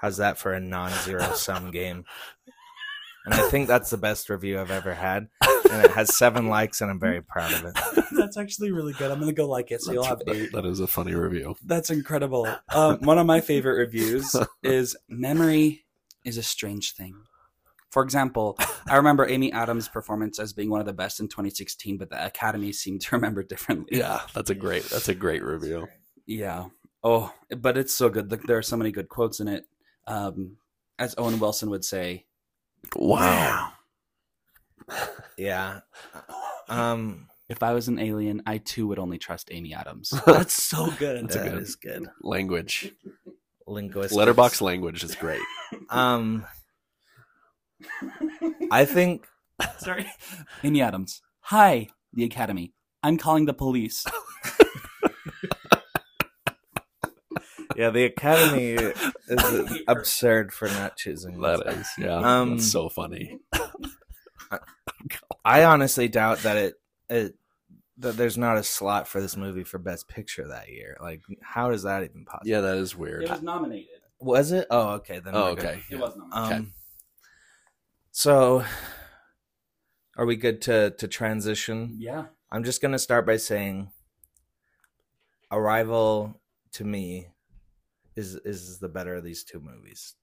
How's that for a non-zero sum game? And I think that's the best review I've ever had, and it has seven likes, and I'm very proud of it. that's actually really good. I'm gonna go like it, so you'll have That's- eight. that is a funny review. That's incredible. Um, one of my favorite reviews is memory is a strange thing. For example, I remember Amy Adams' performance as being one of the best in 2016, but the Academy seemed to remember differently. Yeah, that's a great that's a great review. Yeah. Oh, but it's so good. Like, there are so many good quotes in it. Um, as Owen Wilson would say, Wow. Yeah. Um, If I was an alien, I too would only trust Amy Adams. That's so good. That's That good- is good. Language. Linguistics. Letterboxd language is great. Um, I think Sorry. Amy Adams. Hi, the Academy. I'm calling the police. yeah, the Academy is absurd for not choosing. this. That is, yeah. Um, That's so funny. I honestly doubt that it it that there's not a slot for this movie for Best Picture that year. Like, how is that even possible? Yeah, that is weird. It was nominated. Was it? Oh, okay. Then Oh, we're good. okay. It was nominated. Um, so are we good to to transition? yeah. I'm just gonna start by saying, Arrival to me is is the better of these two movies,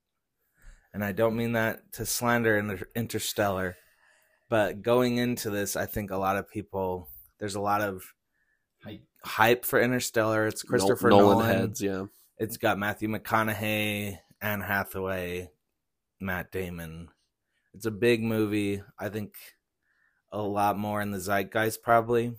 and I don't mean that to slander Inter- Interstellar, but going into this, I think a lot of people there's a lot of Hype. hype for Interstellar. It's Christopher Nolan. Nolan heads, yeah. It's got Matthew McConaughey, Anne Hathaway, Matt Damon. It's a big movie. I think a lot more in the zeitgeist probably,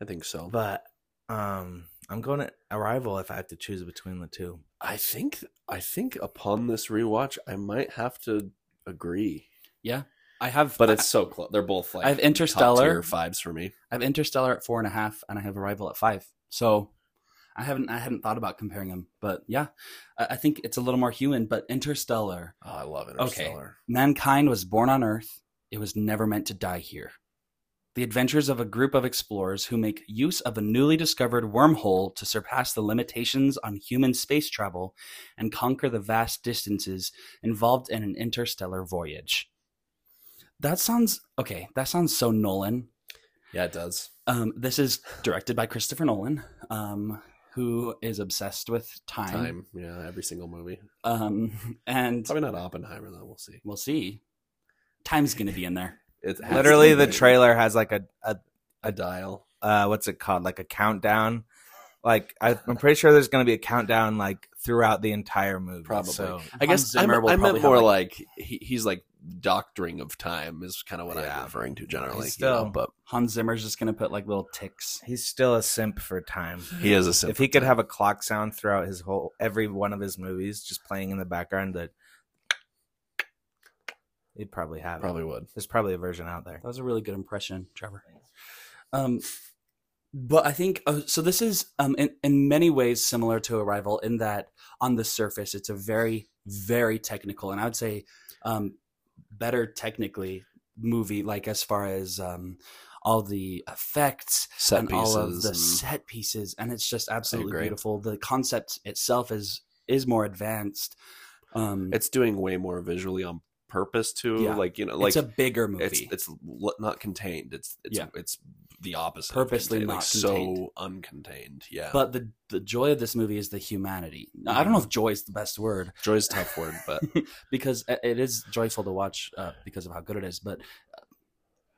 I think so. but um I'm going to Arrival if I have to choose between the two. I think I think upon this rewatch, I might have to agree. Yeah. I have But it's so close. They're both like I have top Interstellar. tier fives for me. I have Interstellar at four and a half, and I have Arrival at five. So I haven't I hadn't thought about comparing them, but yeah, I, I think it's a little more human. But Interstellar, Oh, I love Interstellar. Okay, mankind was born on Earth. It was never meant to die here. The adventures of a group of explorers who make use of a newly discovered wormhole to surpass the limitations on human space travel and conquer the vast distances involved in an interstellar voyage. That sounds okay. That sounds so Nolan. Yeah, it does. Um, this is directed by Christopher Nolan, um, who is obsessed with time. Time. Yeah, every single movie. Um, and Probably not Oppenheimer though. We'll see. we'll see. Time's going to be in there. It Literally to be the trailer has like a, a a dial. uh what's it called? Like a countdown. Like I, I'm pretty sure there's going to be a countdown like throughout the entire movie. Probably. So I guess I, Zimmer meant- will I meant probably more like- like, he, he's like doctoring of time is kind of what Yeah. I'm referring to generally. He's you know, still- but Hans Zimmer's just going to put like little ticks. he's still a simp for time. he is a simp if he could time. have a clock sound throughout his whole every one of his movies just playing in the background that he'd probably have it. probably would. there's probably a version out there That was a really good impression, Trevor. Um, but I think uh, so. This is um, in in many ways similar to Arrival in that on the surface it's a very very technical and I would say um, better technically movie. Like as far as um, all the effects Set and pieces. all of the and- set pieces, and it's just absolutely beautiful. The concept itself is is more advanced. Um, it's doing way more visually on purpose too. Yeah. Like you know, like it's a bigger movie. it's it's not contained. It's it's Yeah. it's the opposite. Purposely not like contained. so uncontained. Yeah, but the the joy of this movie is the humanity. Now, I don't know if joy is the best word joy's a tough word, but because it is joyful to watch uh, because of how good it is, but uh,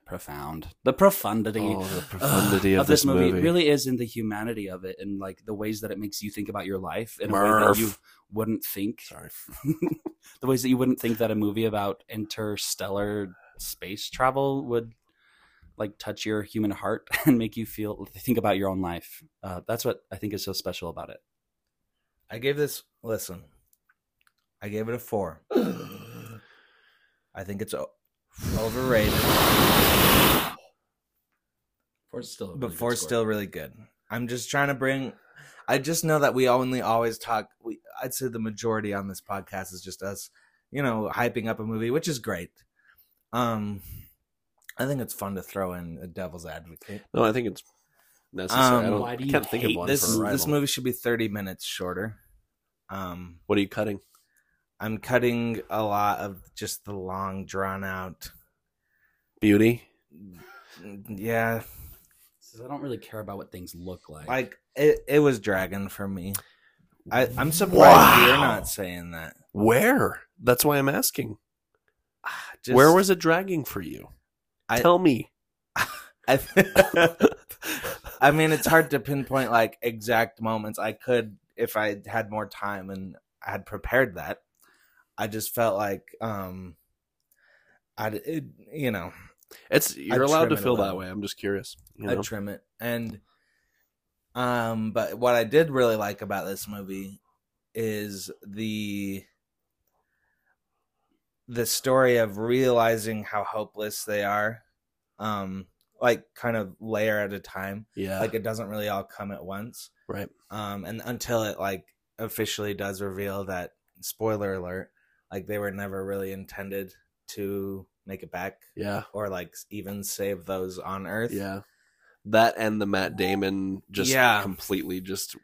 profound. The profundity, oh, the uh, profundity of, this movie, really is in the humanity of it and like the ways that it makes you think about your life in a way that you wouldn't think. Sorry. the ways that you wouldn't think that a movie about interstellar space travel would like touch your human heart and make you feel think about your own life. Uh, that's what I think is so special about it. i gave this listen i gave it a four. I think it's overrated. Four's still, but four's still really good. I'm just trying to bring i just know that we only always talk we i'd say the majority on this podcast is just us you know hyping up a movie which is great. Um i think it's fun to throw in a devil's advocate No, I think it's necessary. Um, I, don't, why do I you can't think of hate one this for Arrival. this movie should be 30 minutes shorter um What are you cutting? i'm cutting a lot of just the long drawn out Beauty. yeah I don't really care about what things look like. like it, it was dragging for me I, i'm surprised you're not saying that Where? That's why I'm asking. Just, Where was it dragging for you? I- Tell me. I, I mean, it's hard to pinpoint like exact moments. I could if I had more time and I had prepared that. I just felt like, um, I, it, you know, It's you're allowed to feel that way. I'm just curious. You I know? trim it. And um but what I did really like about this movie is the the story of realizing how hopeless they are. Um like kind of layer at a time. yeah. Like it doesn't really all come at once. right. Um and until it like officially does reveal that spoiler alert, like they were never really intended to make it back Yeah. or like even save those on earth. Yeah. That and the Matt Damon just Yeah. completely just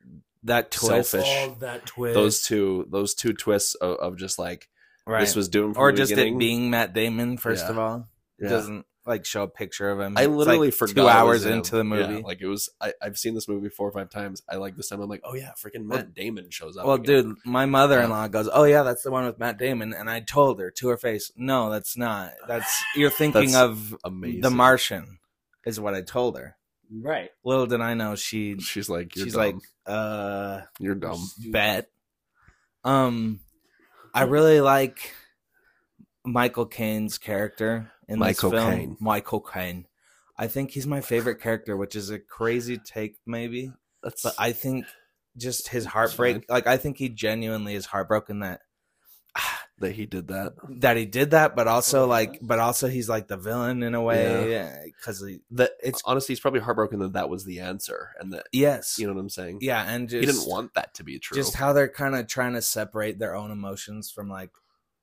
That twist. Selfish. That twist. those two those two twists of, of just like Right. this was doomed from or the just beginning. it being Matt Damon first Yeah. of all. It Yeah. doesn't like show a picture of him. I It's, literally like, forgot two hours him. into the movie. Yeah, like it was. I, I've seen this movie four or five times. I like this time. I'm like, oh yeah, freaking Matt Well- Damon shows up. well, again. dude, my mother-in-law goes, "Oh yeah, that's the one with Matt Damon," and I told her to her face, "No, that's not. That's you're thinking That's of amazing. The Martian," is what I told her. right. Little did I know she She's like, you're she's dumb. like, uh, you're dumb. bet. Um, I hmm. really like Michael Caine's character in Michael this film. Caine. Michael Caine. I think he's my favorite character, which is a crazy take, maybe. That's But I think just his heartbreak. Like I think he genuinely is heartbroken that that he did that. that he did that, but also like, but also he's like the villain in a way because he. That It's- honestly, he's probably heartbroken that that was the answer, and that Yes. you know what I'm saying. yeah, and just he didn't want that to be true. just how they're kind of trying to separate their own emotions from like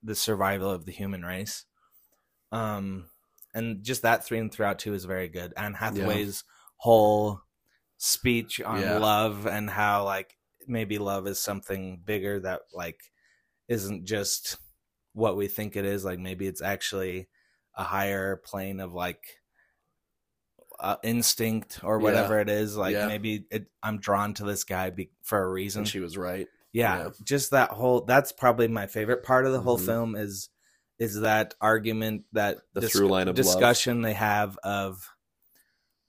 the survival of the human race um and just that three and throughout too is very good and hathaway's whole speech on Yeah. love and how like maybe love is something bigger that like isn't just what we think it is like maybe it's actually a higher plane of like uh, instinct or Yeah. whatever it is like Yeah. maybe it, i'm drawn to this guy be, for a reason and she was right. yeah, Yeah. just that whole that's probably my favorite part of the whole Mhm. film is is that argument that The through line of love. discussion they have of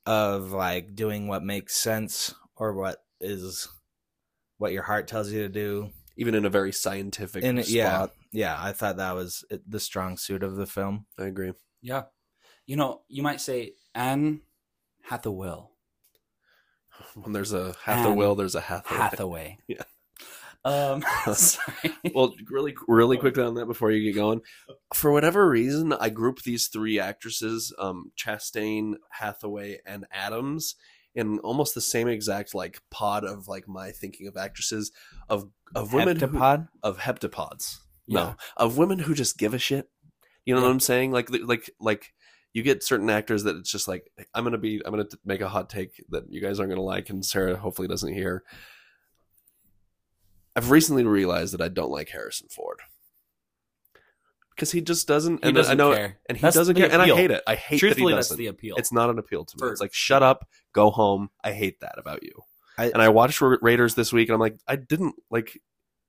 of like doing what makes sense or what is what your heart tells you to do Even in a very scientific and spot. yeah yeah i thought that was the strong suit of the film I agree. Yeah. You know, you might say Anne Hathaway. When there's a half the And will, there's a half the Hathaway. Yeah. Um, sorry. well, really, really quickly on that before you get going. For whatever reason, I group these three actresses, um, Chastain, Hathaway, and Adams, in almost the same exact like pod of like my thinking of actresses of of women who, of heptapods. Yeah. No, of women who just give a shit. You know Yeah. what I'm saying? Like, like, like you get certain actors that it's just like I'm gonna be, I'm gonna make a hot take that you guys aren't gonna like, and Sarah hopefully doesn't hear. I've recently realized that I don't like Harrison Ford because he just doesn't. He and doesn't I know, care. and he That's doesn't care, and I hate it. I hate Truthfully, that he that's doesn't. the appeal. It's not an appeal to me. It's like shut up, go home. I hate that about you. I- and I watched Raiders this week, and I'm like, I didn't like.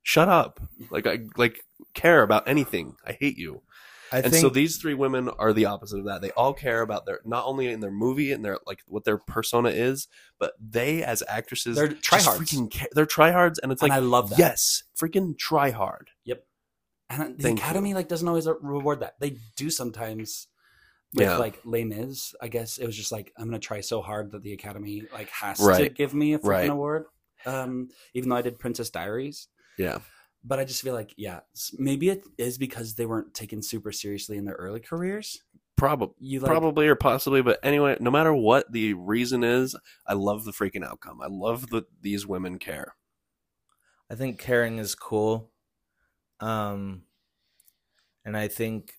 Shut up! Like I like care about anything. I hate you. i and think so these three women are the opposite of that. They all care about their not only in their movie and their like what their persona is, but they as actresses They're tryhards. freaking ca- they're tryhards, and it's and like I love that. yes, freaking try hard. Yep. And the Thank Academy you. like doesn't always reward that. They do sometimes. With Yeah. like Les Mis, I guess it was just like I'm gonna try so hard that the Academy like has to give me a freaking Right. award. Um, even though I did Princess Diaries, Yeah, but I just feel like yeah, maybe it is because they weren't taken super seriously in their early careers. probably. You like Probably or possibly, but anyway, no matter what the reason is, I love the freaking outcome. I love that these women care. I think caring is cool. Um and I think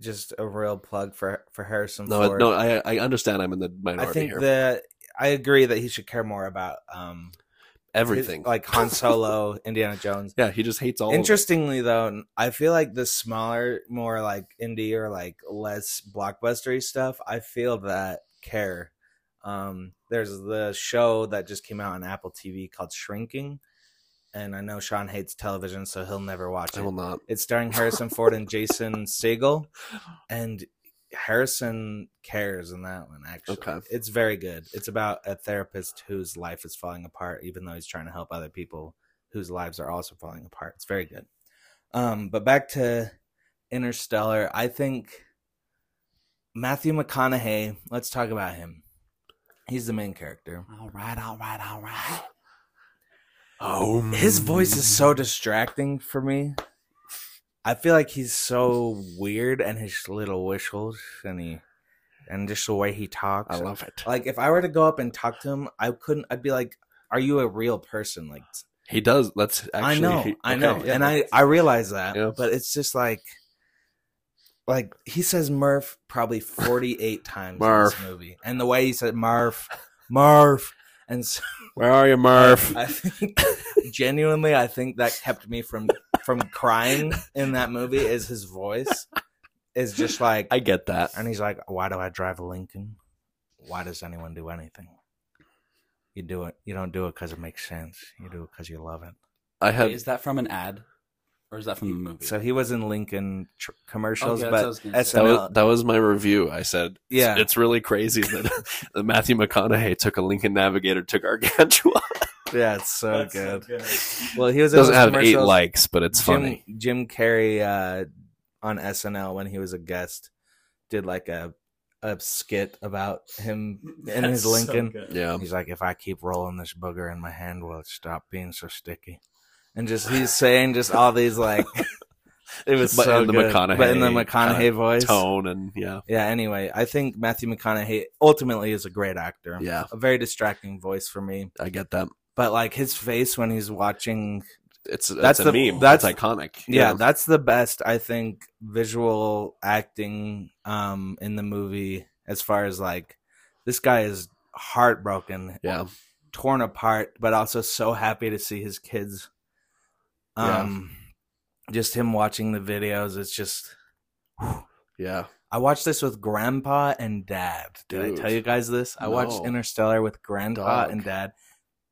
just a real plug for for Harrison No, Ford. no, I I understand. I'm in the minority I think here. that I agree that he should care more about um Everything, like Han Solo, Indiana Jones. yeah, he just hates all. of. Interestingly though, I feel like the smaller, more like indie or like less blockbustery stuff, I feel that care. Um there's the show that just came out on Apple TV called Shrinking. And I know Sean hates television, so he'll never watch I it. will not. It's starring Harrison Ford and Jason Segel, and Harrison cares in that one. Actually, Okay. it's very good. It's about a therapist whose life is falling apart, even though he's trying to help other people whose lives are also falling apart. It's very good. Um, but back to Interstellar, I think Matthew McConaughey. Let's talk about him. He's the main character. All right, all right, all right. Oh, His voice is so distracting for me. I feel like he's so weird and his little whistles and he and just the way he talks. I love it. like if I were to go up and talk to him, I couldn't I'd be like, Are you a real person? Like He does. That's actually. I know, he- I okay, know. yeah. And I I realize that. Yeah. But it's just like like he says Murph probably 48 times Murph. in this movie. And the way he said Murph, Murph and so Where are you, Murph? I think genuinely, I think that kept me from from crying in that movie. Is his voice is just like, I get that. and he's like, "Why do I drive a Lincoln? Why does anyone do anything? You do it. You don't do it because it makes sense. You do it because you love it." I Wait, is that from an ad, or is that from the movie? So he was in Lincoln tr- commercials, Okay, that's what but was. That SNL. was, that was my review. I said, Yeah. it's, it's really crazy that, that Matthew McConaughey took a Lincoln Navigator to Gargantua. yeah, it's so That's good. good. Well, he was It in doesn't those have eight commercials. likes, but it's Jim, funny. Jim Carrey uh, on SNL when he was a guest did like a a skit about him in That's his so Lincoln. good. Yeah. He's like, if I keep rolling this booger in my hand, will it stop being so sticky? And just he's saying just all these like, it was But so in the good. McConaughey but in the McConaughey kinda voice. Tone and yeah. Yeah. Anyway, I think Matthew McConaughey ultimately is a great actor. Yeah. A very distracting voice for me, I get that. But like his face when he's watching It's That's that's a the- meme. that's- That's iconic. yeah, that's the best I think visual acting um in the movie as far as like this guy is heartbroken, yeah. torn apart, but also so happy to see his kids. Yeah. Um just him watching the videos, it's just Yeah. I watched this with grandpa and dad. Did Dude. I tell you guys this? I watched Interstellar with grandpa Dog. and dad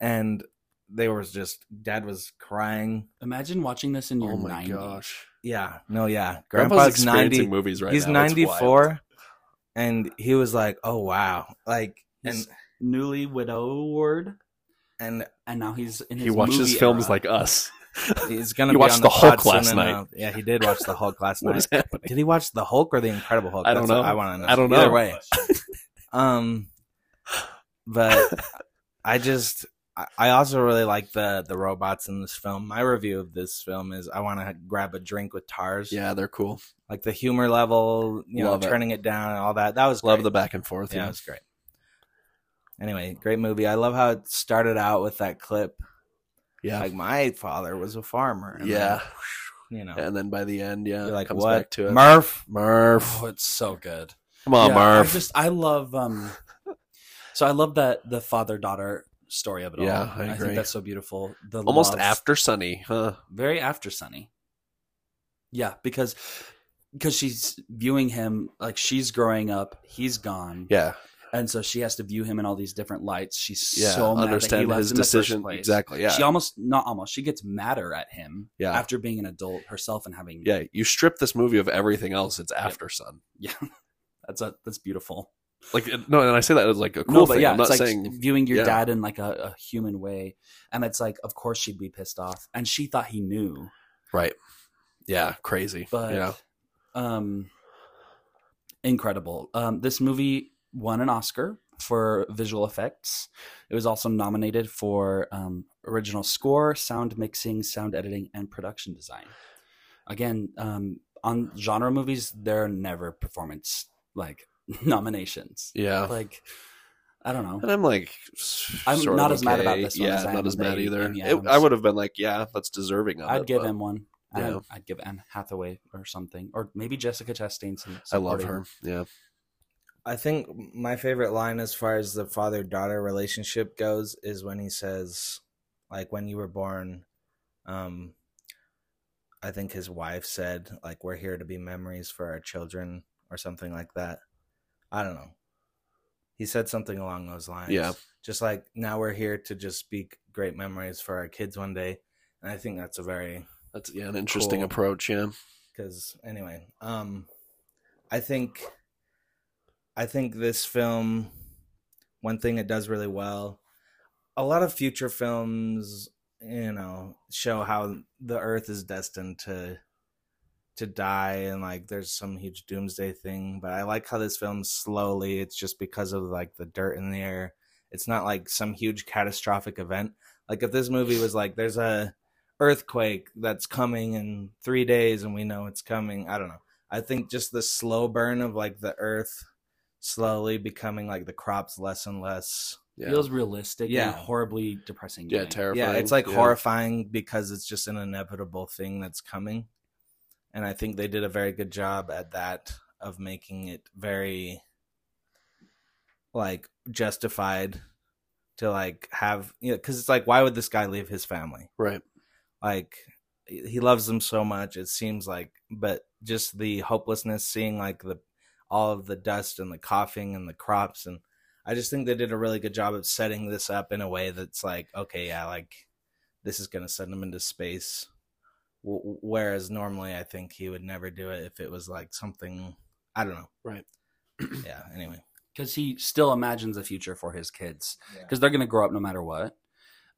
and they were just dad was crying. Imagine watching this in your Oh my 90s. gosh. Yeah, no, yeah. Grandpa's, Grandpa's experiencing 90 movies right he's now. It's 94 and he was like oh wow like and newly widowed, and and now he's in his He watches movie films era. like us. he's gonna He be watched on the Hulk last night. enough. yeah he did watch the hulk last What night is happening? did he watch the hulk or the incredible hulk I don't That's know. i want to know I don't either know. Either way um but i just I- I also really like the the robots in this film. My review of this film is I want to grab a drink with TARS. Yeah, they're cool. like the humor level, you know, it. turning it down and all that. That was Love great. the back and forth. Yeah, it was great. Anyway, great movie. I love how it started out with that clip. Yeah. Like my father was a farmer. and Yeah. then, you know, and then by the end, yeah, you're like comes what? back to it. Murph. Murph. Oh, it's so good. Come on, Yeah, Murph. I just I love um so I love that the father daughter story of it Yeah, all. I I agree. think that's so beautiful. The Almost after Sunny, huh? very after Sunny. Yeah, because because she's viewing him like she's growing up, he's gone, Yeah, and so she has to view him in all these different lights. She's yeah. so mad that Understand left his in the first decision exactly. Yeah, She almost not almost she gets madder at him Yeah. after being an adult herself and having yeah. You strip this movie of everything else. It's Aftersun. yeah that's a that's beautiful. Like no, and I say that as like a cool no, but thing. yeah, I'm not it's like saying viewing your yeah. dad in like a, a human way, and it's like, of course she'd be pissed off, and she thought he knew, right. Yeah, crazy. but yeah, um, incredible. Um, this movie won an Oscar for visual effects. It was also nominated for um, original score, sound mixing, sound editing, and production design. Again, um, on genre movies, there are never performance like nominations. yeah. Like, I don't know. And I'm like, I'm not of as mad about this one Yeah, as I not am as mad either. It- I would have been like, yeah, that's deserving of I'd it. give but him one. yeah. I'd, I'd give Anne Hathaway or something, or maybe Jessica Chastain. Some, I love supporting. her. Yeah, I think my favorite line as far as the father daughter relationship goes is when he says, like, when you were born, um, I think his wife said, like, we're here to be memories for our children or something like that. I don't know. He said something along those lines. Yeah. Just like now we're here to just speak great memories for our kids one day. And I think that's a very that's yeah an interesting Cool. approach. Yeah, because anyway um i think i think this film one thing it does really well a lot of future films you know show how the earth is destined to to die and like there's some huge doomsday thing. But I like how this film's slowly. It's just because of like the dirt in the air. It's not like some huge catastrophic event. Like if this movie was like there's a earthquake that's coming in three days and we know it's coming. I don't know. I think just the slow burn of like the earth slowly becoming like the crops less and less. Yeah. Feels realistic. Yeah, Yeah. and horribly depressing. yeah, to me. terrifying. Yeah, it's like Yeah. horrifying because it's just an inevitable thing that's coming. And I think they did a very good job at that of making it very like justified to like have you know cuz it's like why would this guy leave his family? Right. Like he loves them so much it seems like but just the hopelessness seeing like the all of the dust and the coughing and the crops and I just think they did a really good job of setting this up in a way that's like, okay, yeah, like this is gonna send him into space. W- whereas normally, I think he would never do it if it was like something I don't know. Right. yeah. Anyway. because he still imagines a future for his kids Yeah. because they're gonna grow up no matter what.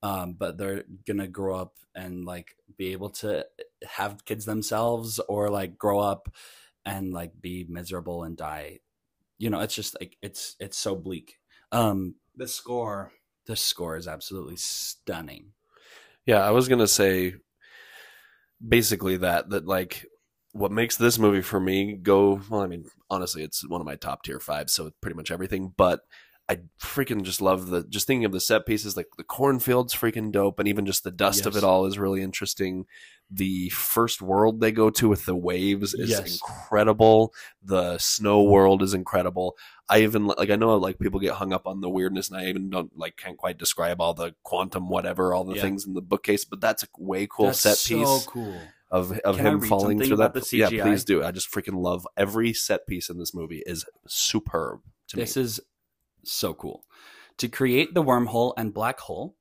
Um, but they're gonna grow up and like be able to have kids themselves, or like grow up and like be miserable and die. You know, it's just like it's it's so bleak. Um, The score. the score is absolutely stunning. Yeah, I was gonna say basically that that like what makes this movie for me go well, I mean, honestly, it's one of my top tier five, so pretty much everything, but I freaking just love the just thinking of the set pieces, like the cornfield's freaking dope, and even just the dust of it all is really interesting. The first world they go to with the waves is Yes. incredible. The snow world is incredible. I even like I know like people get hung up on the weirdness, and I even don't like can't quite describe all the quantum whatever, all the Yeah. things in the bookcase, but that's a way cool That's set so piece cool. of of Can him falling through that. Yeah, please do. I just freaking love every set piece in this movie is superb to This me. is so cool. To create the wormhole and black hole,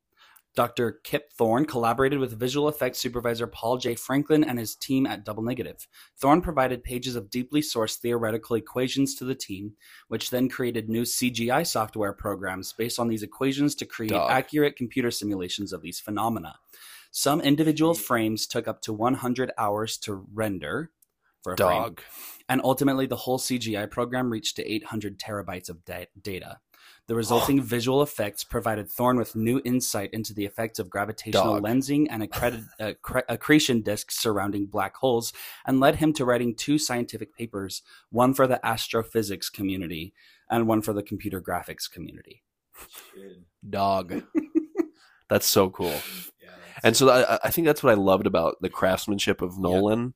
Dr. Kip Thorne collaborated with visual effects supervisor Paul J. Franklin and his team at Double Negative. Thorne provided pages of deeply sourced theoretical equations to the team, which then created new CGI software programs based on these equations to create Dog. accurate computer simulations of these phenomena. Some individual frames took up to 100 hours to render for a frame Dog. and ultimately the whole CGI program reached to 800 terabytes of da- data. The resulting visual effects provided Thorne with new insight into the effects of gravitational Dog. lensing and accre- accre- uh, accretion disks surrounding black holes, and led him to writing two scientific papers, one for the astrophysics community and one for the computer graphics community. Dog. that's so cool. And so I, I think that's what I loved about the craftsmanship of Nolan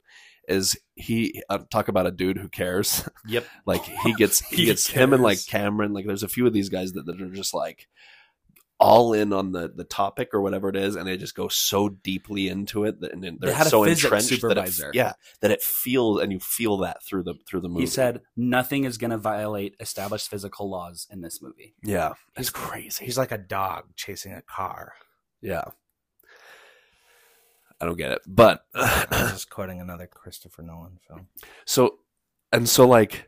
is he uh, talk about a dude who cares. Yep. like he gets he, He gets him and like. Cameron. Like there's a few of these guys that, that are just like all in on the the topic or whatever it is, and they just go so deeply into it that and they're had so entrenched that it, yeah that it feels and you feel that through the through the movie. He said nothing is going to violate established physical laws in this movie. "Yeah, He's crazy." He's like a dog chasing a car. yeah, I don't get it, but just quoting another Christopher Nolan film. So, and so, like,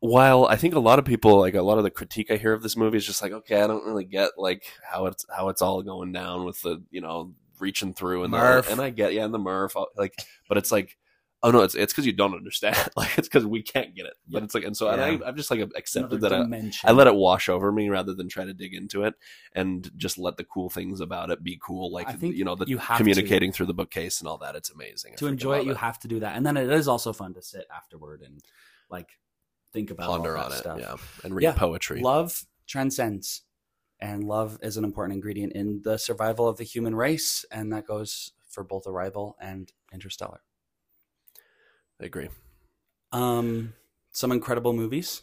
while I think a lot of people, like a lot of the critique I hear of this movie is just like, okay, I don't really get like how it's how it's all going down with the you know reaching through and Murph. the and I get yeah and the Murph like, but it's like. Oh no! It's it's because you don't understand. Like it's because we can't get it. But Yeah. it's like, and so and Yeah. I, I've just like accepted Another that I. I let it wash over me rather than try to dig into it and just let the cool things about it be cool. Like I think you know, the you have communicating through the bookcase and all that. It's amazing. To enjoy it, you have to do that, and then it is also fun to sit afterward and like think about ponder on it, stuff. yeah, and read Yeah. poetry. Love transcends, and love is an important ingredient in the survival of the human race, and that goes for both Arrival and Interstellar. I agree. Um, some incredible movies.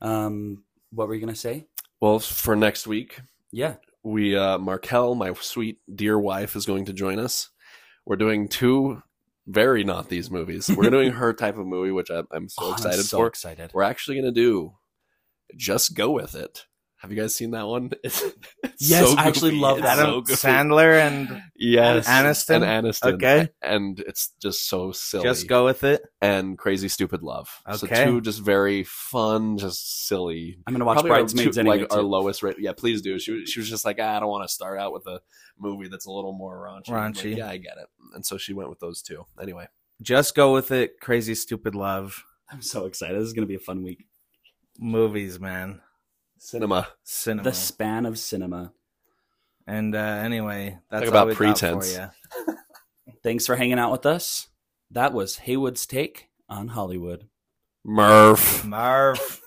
Um, what were you gonna say? Well, for next week, Yeah, we uh Markel, my sweet dear wife, is going to join us. We're doing two very not these movies. We're doing her type of movie, which I'm, I'm so Oh, I'm excited so for. excited. We're actually going to do just go with it. Have you guys seen that one? It's, it's Yes, so I actually love It's that. so Adam goofy. Sandler and yes, Aniston? and Aniston. Okay. and it's just so silly. just go with it. and Crazy Stupid Love. So Okay. two just very fun, just silly I'm gonna watch Probably Bridesmaids two- anyway. like our lowest rate. Yeah, please do. She was- she was just like, ah, I don't want to start out with a movie that's a little more raunchy. I'm like, Raunchy. yeah, I get it. And so she went with those two. Anyway, just go with it. Crazy stupid love I'm so excited. This is going to be a fun week. movies, man. Cinema. Cinema. The span of cinema. and uh, anyway, that's Talk about we pretense. got for. Thanks for hanging out with us. That was Haywood's take on Hollywood. Murph. Marv.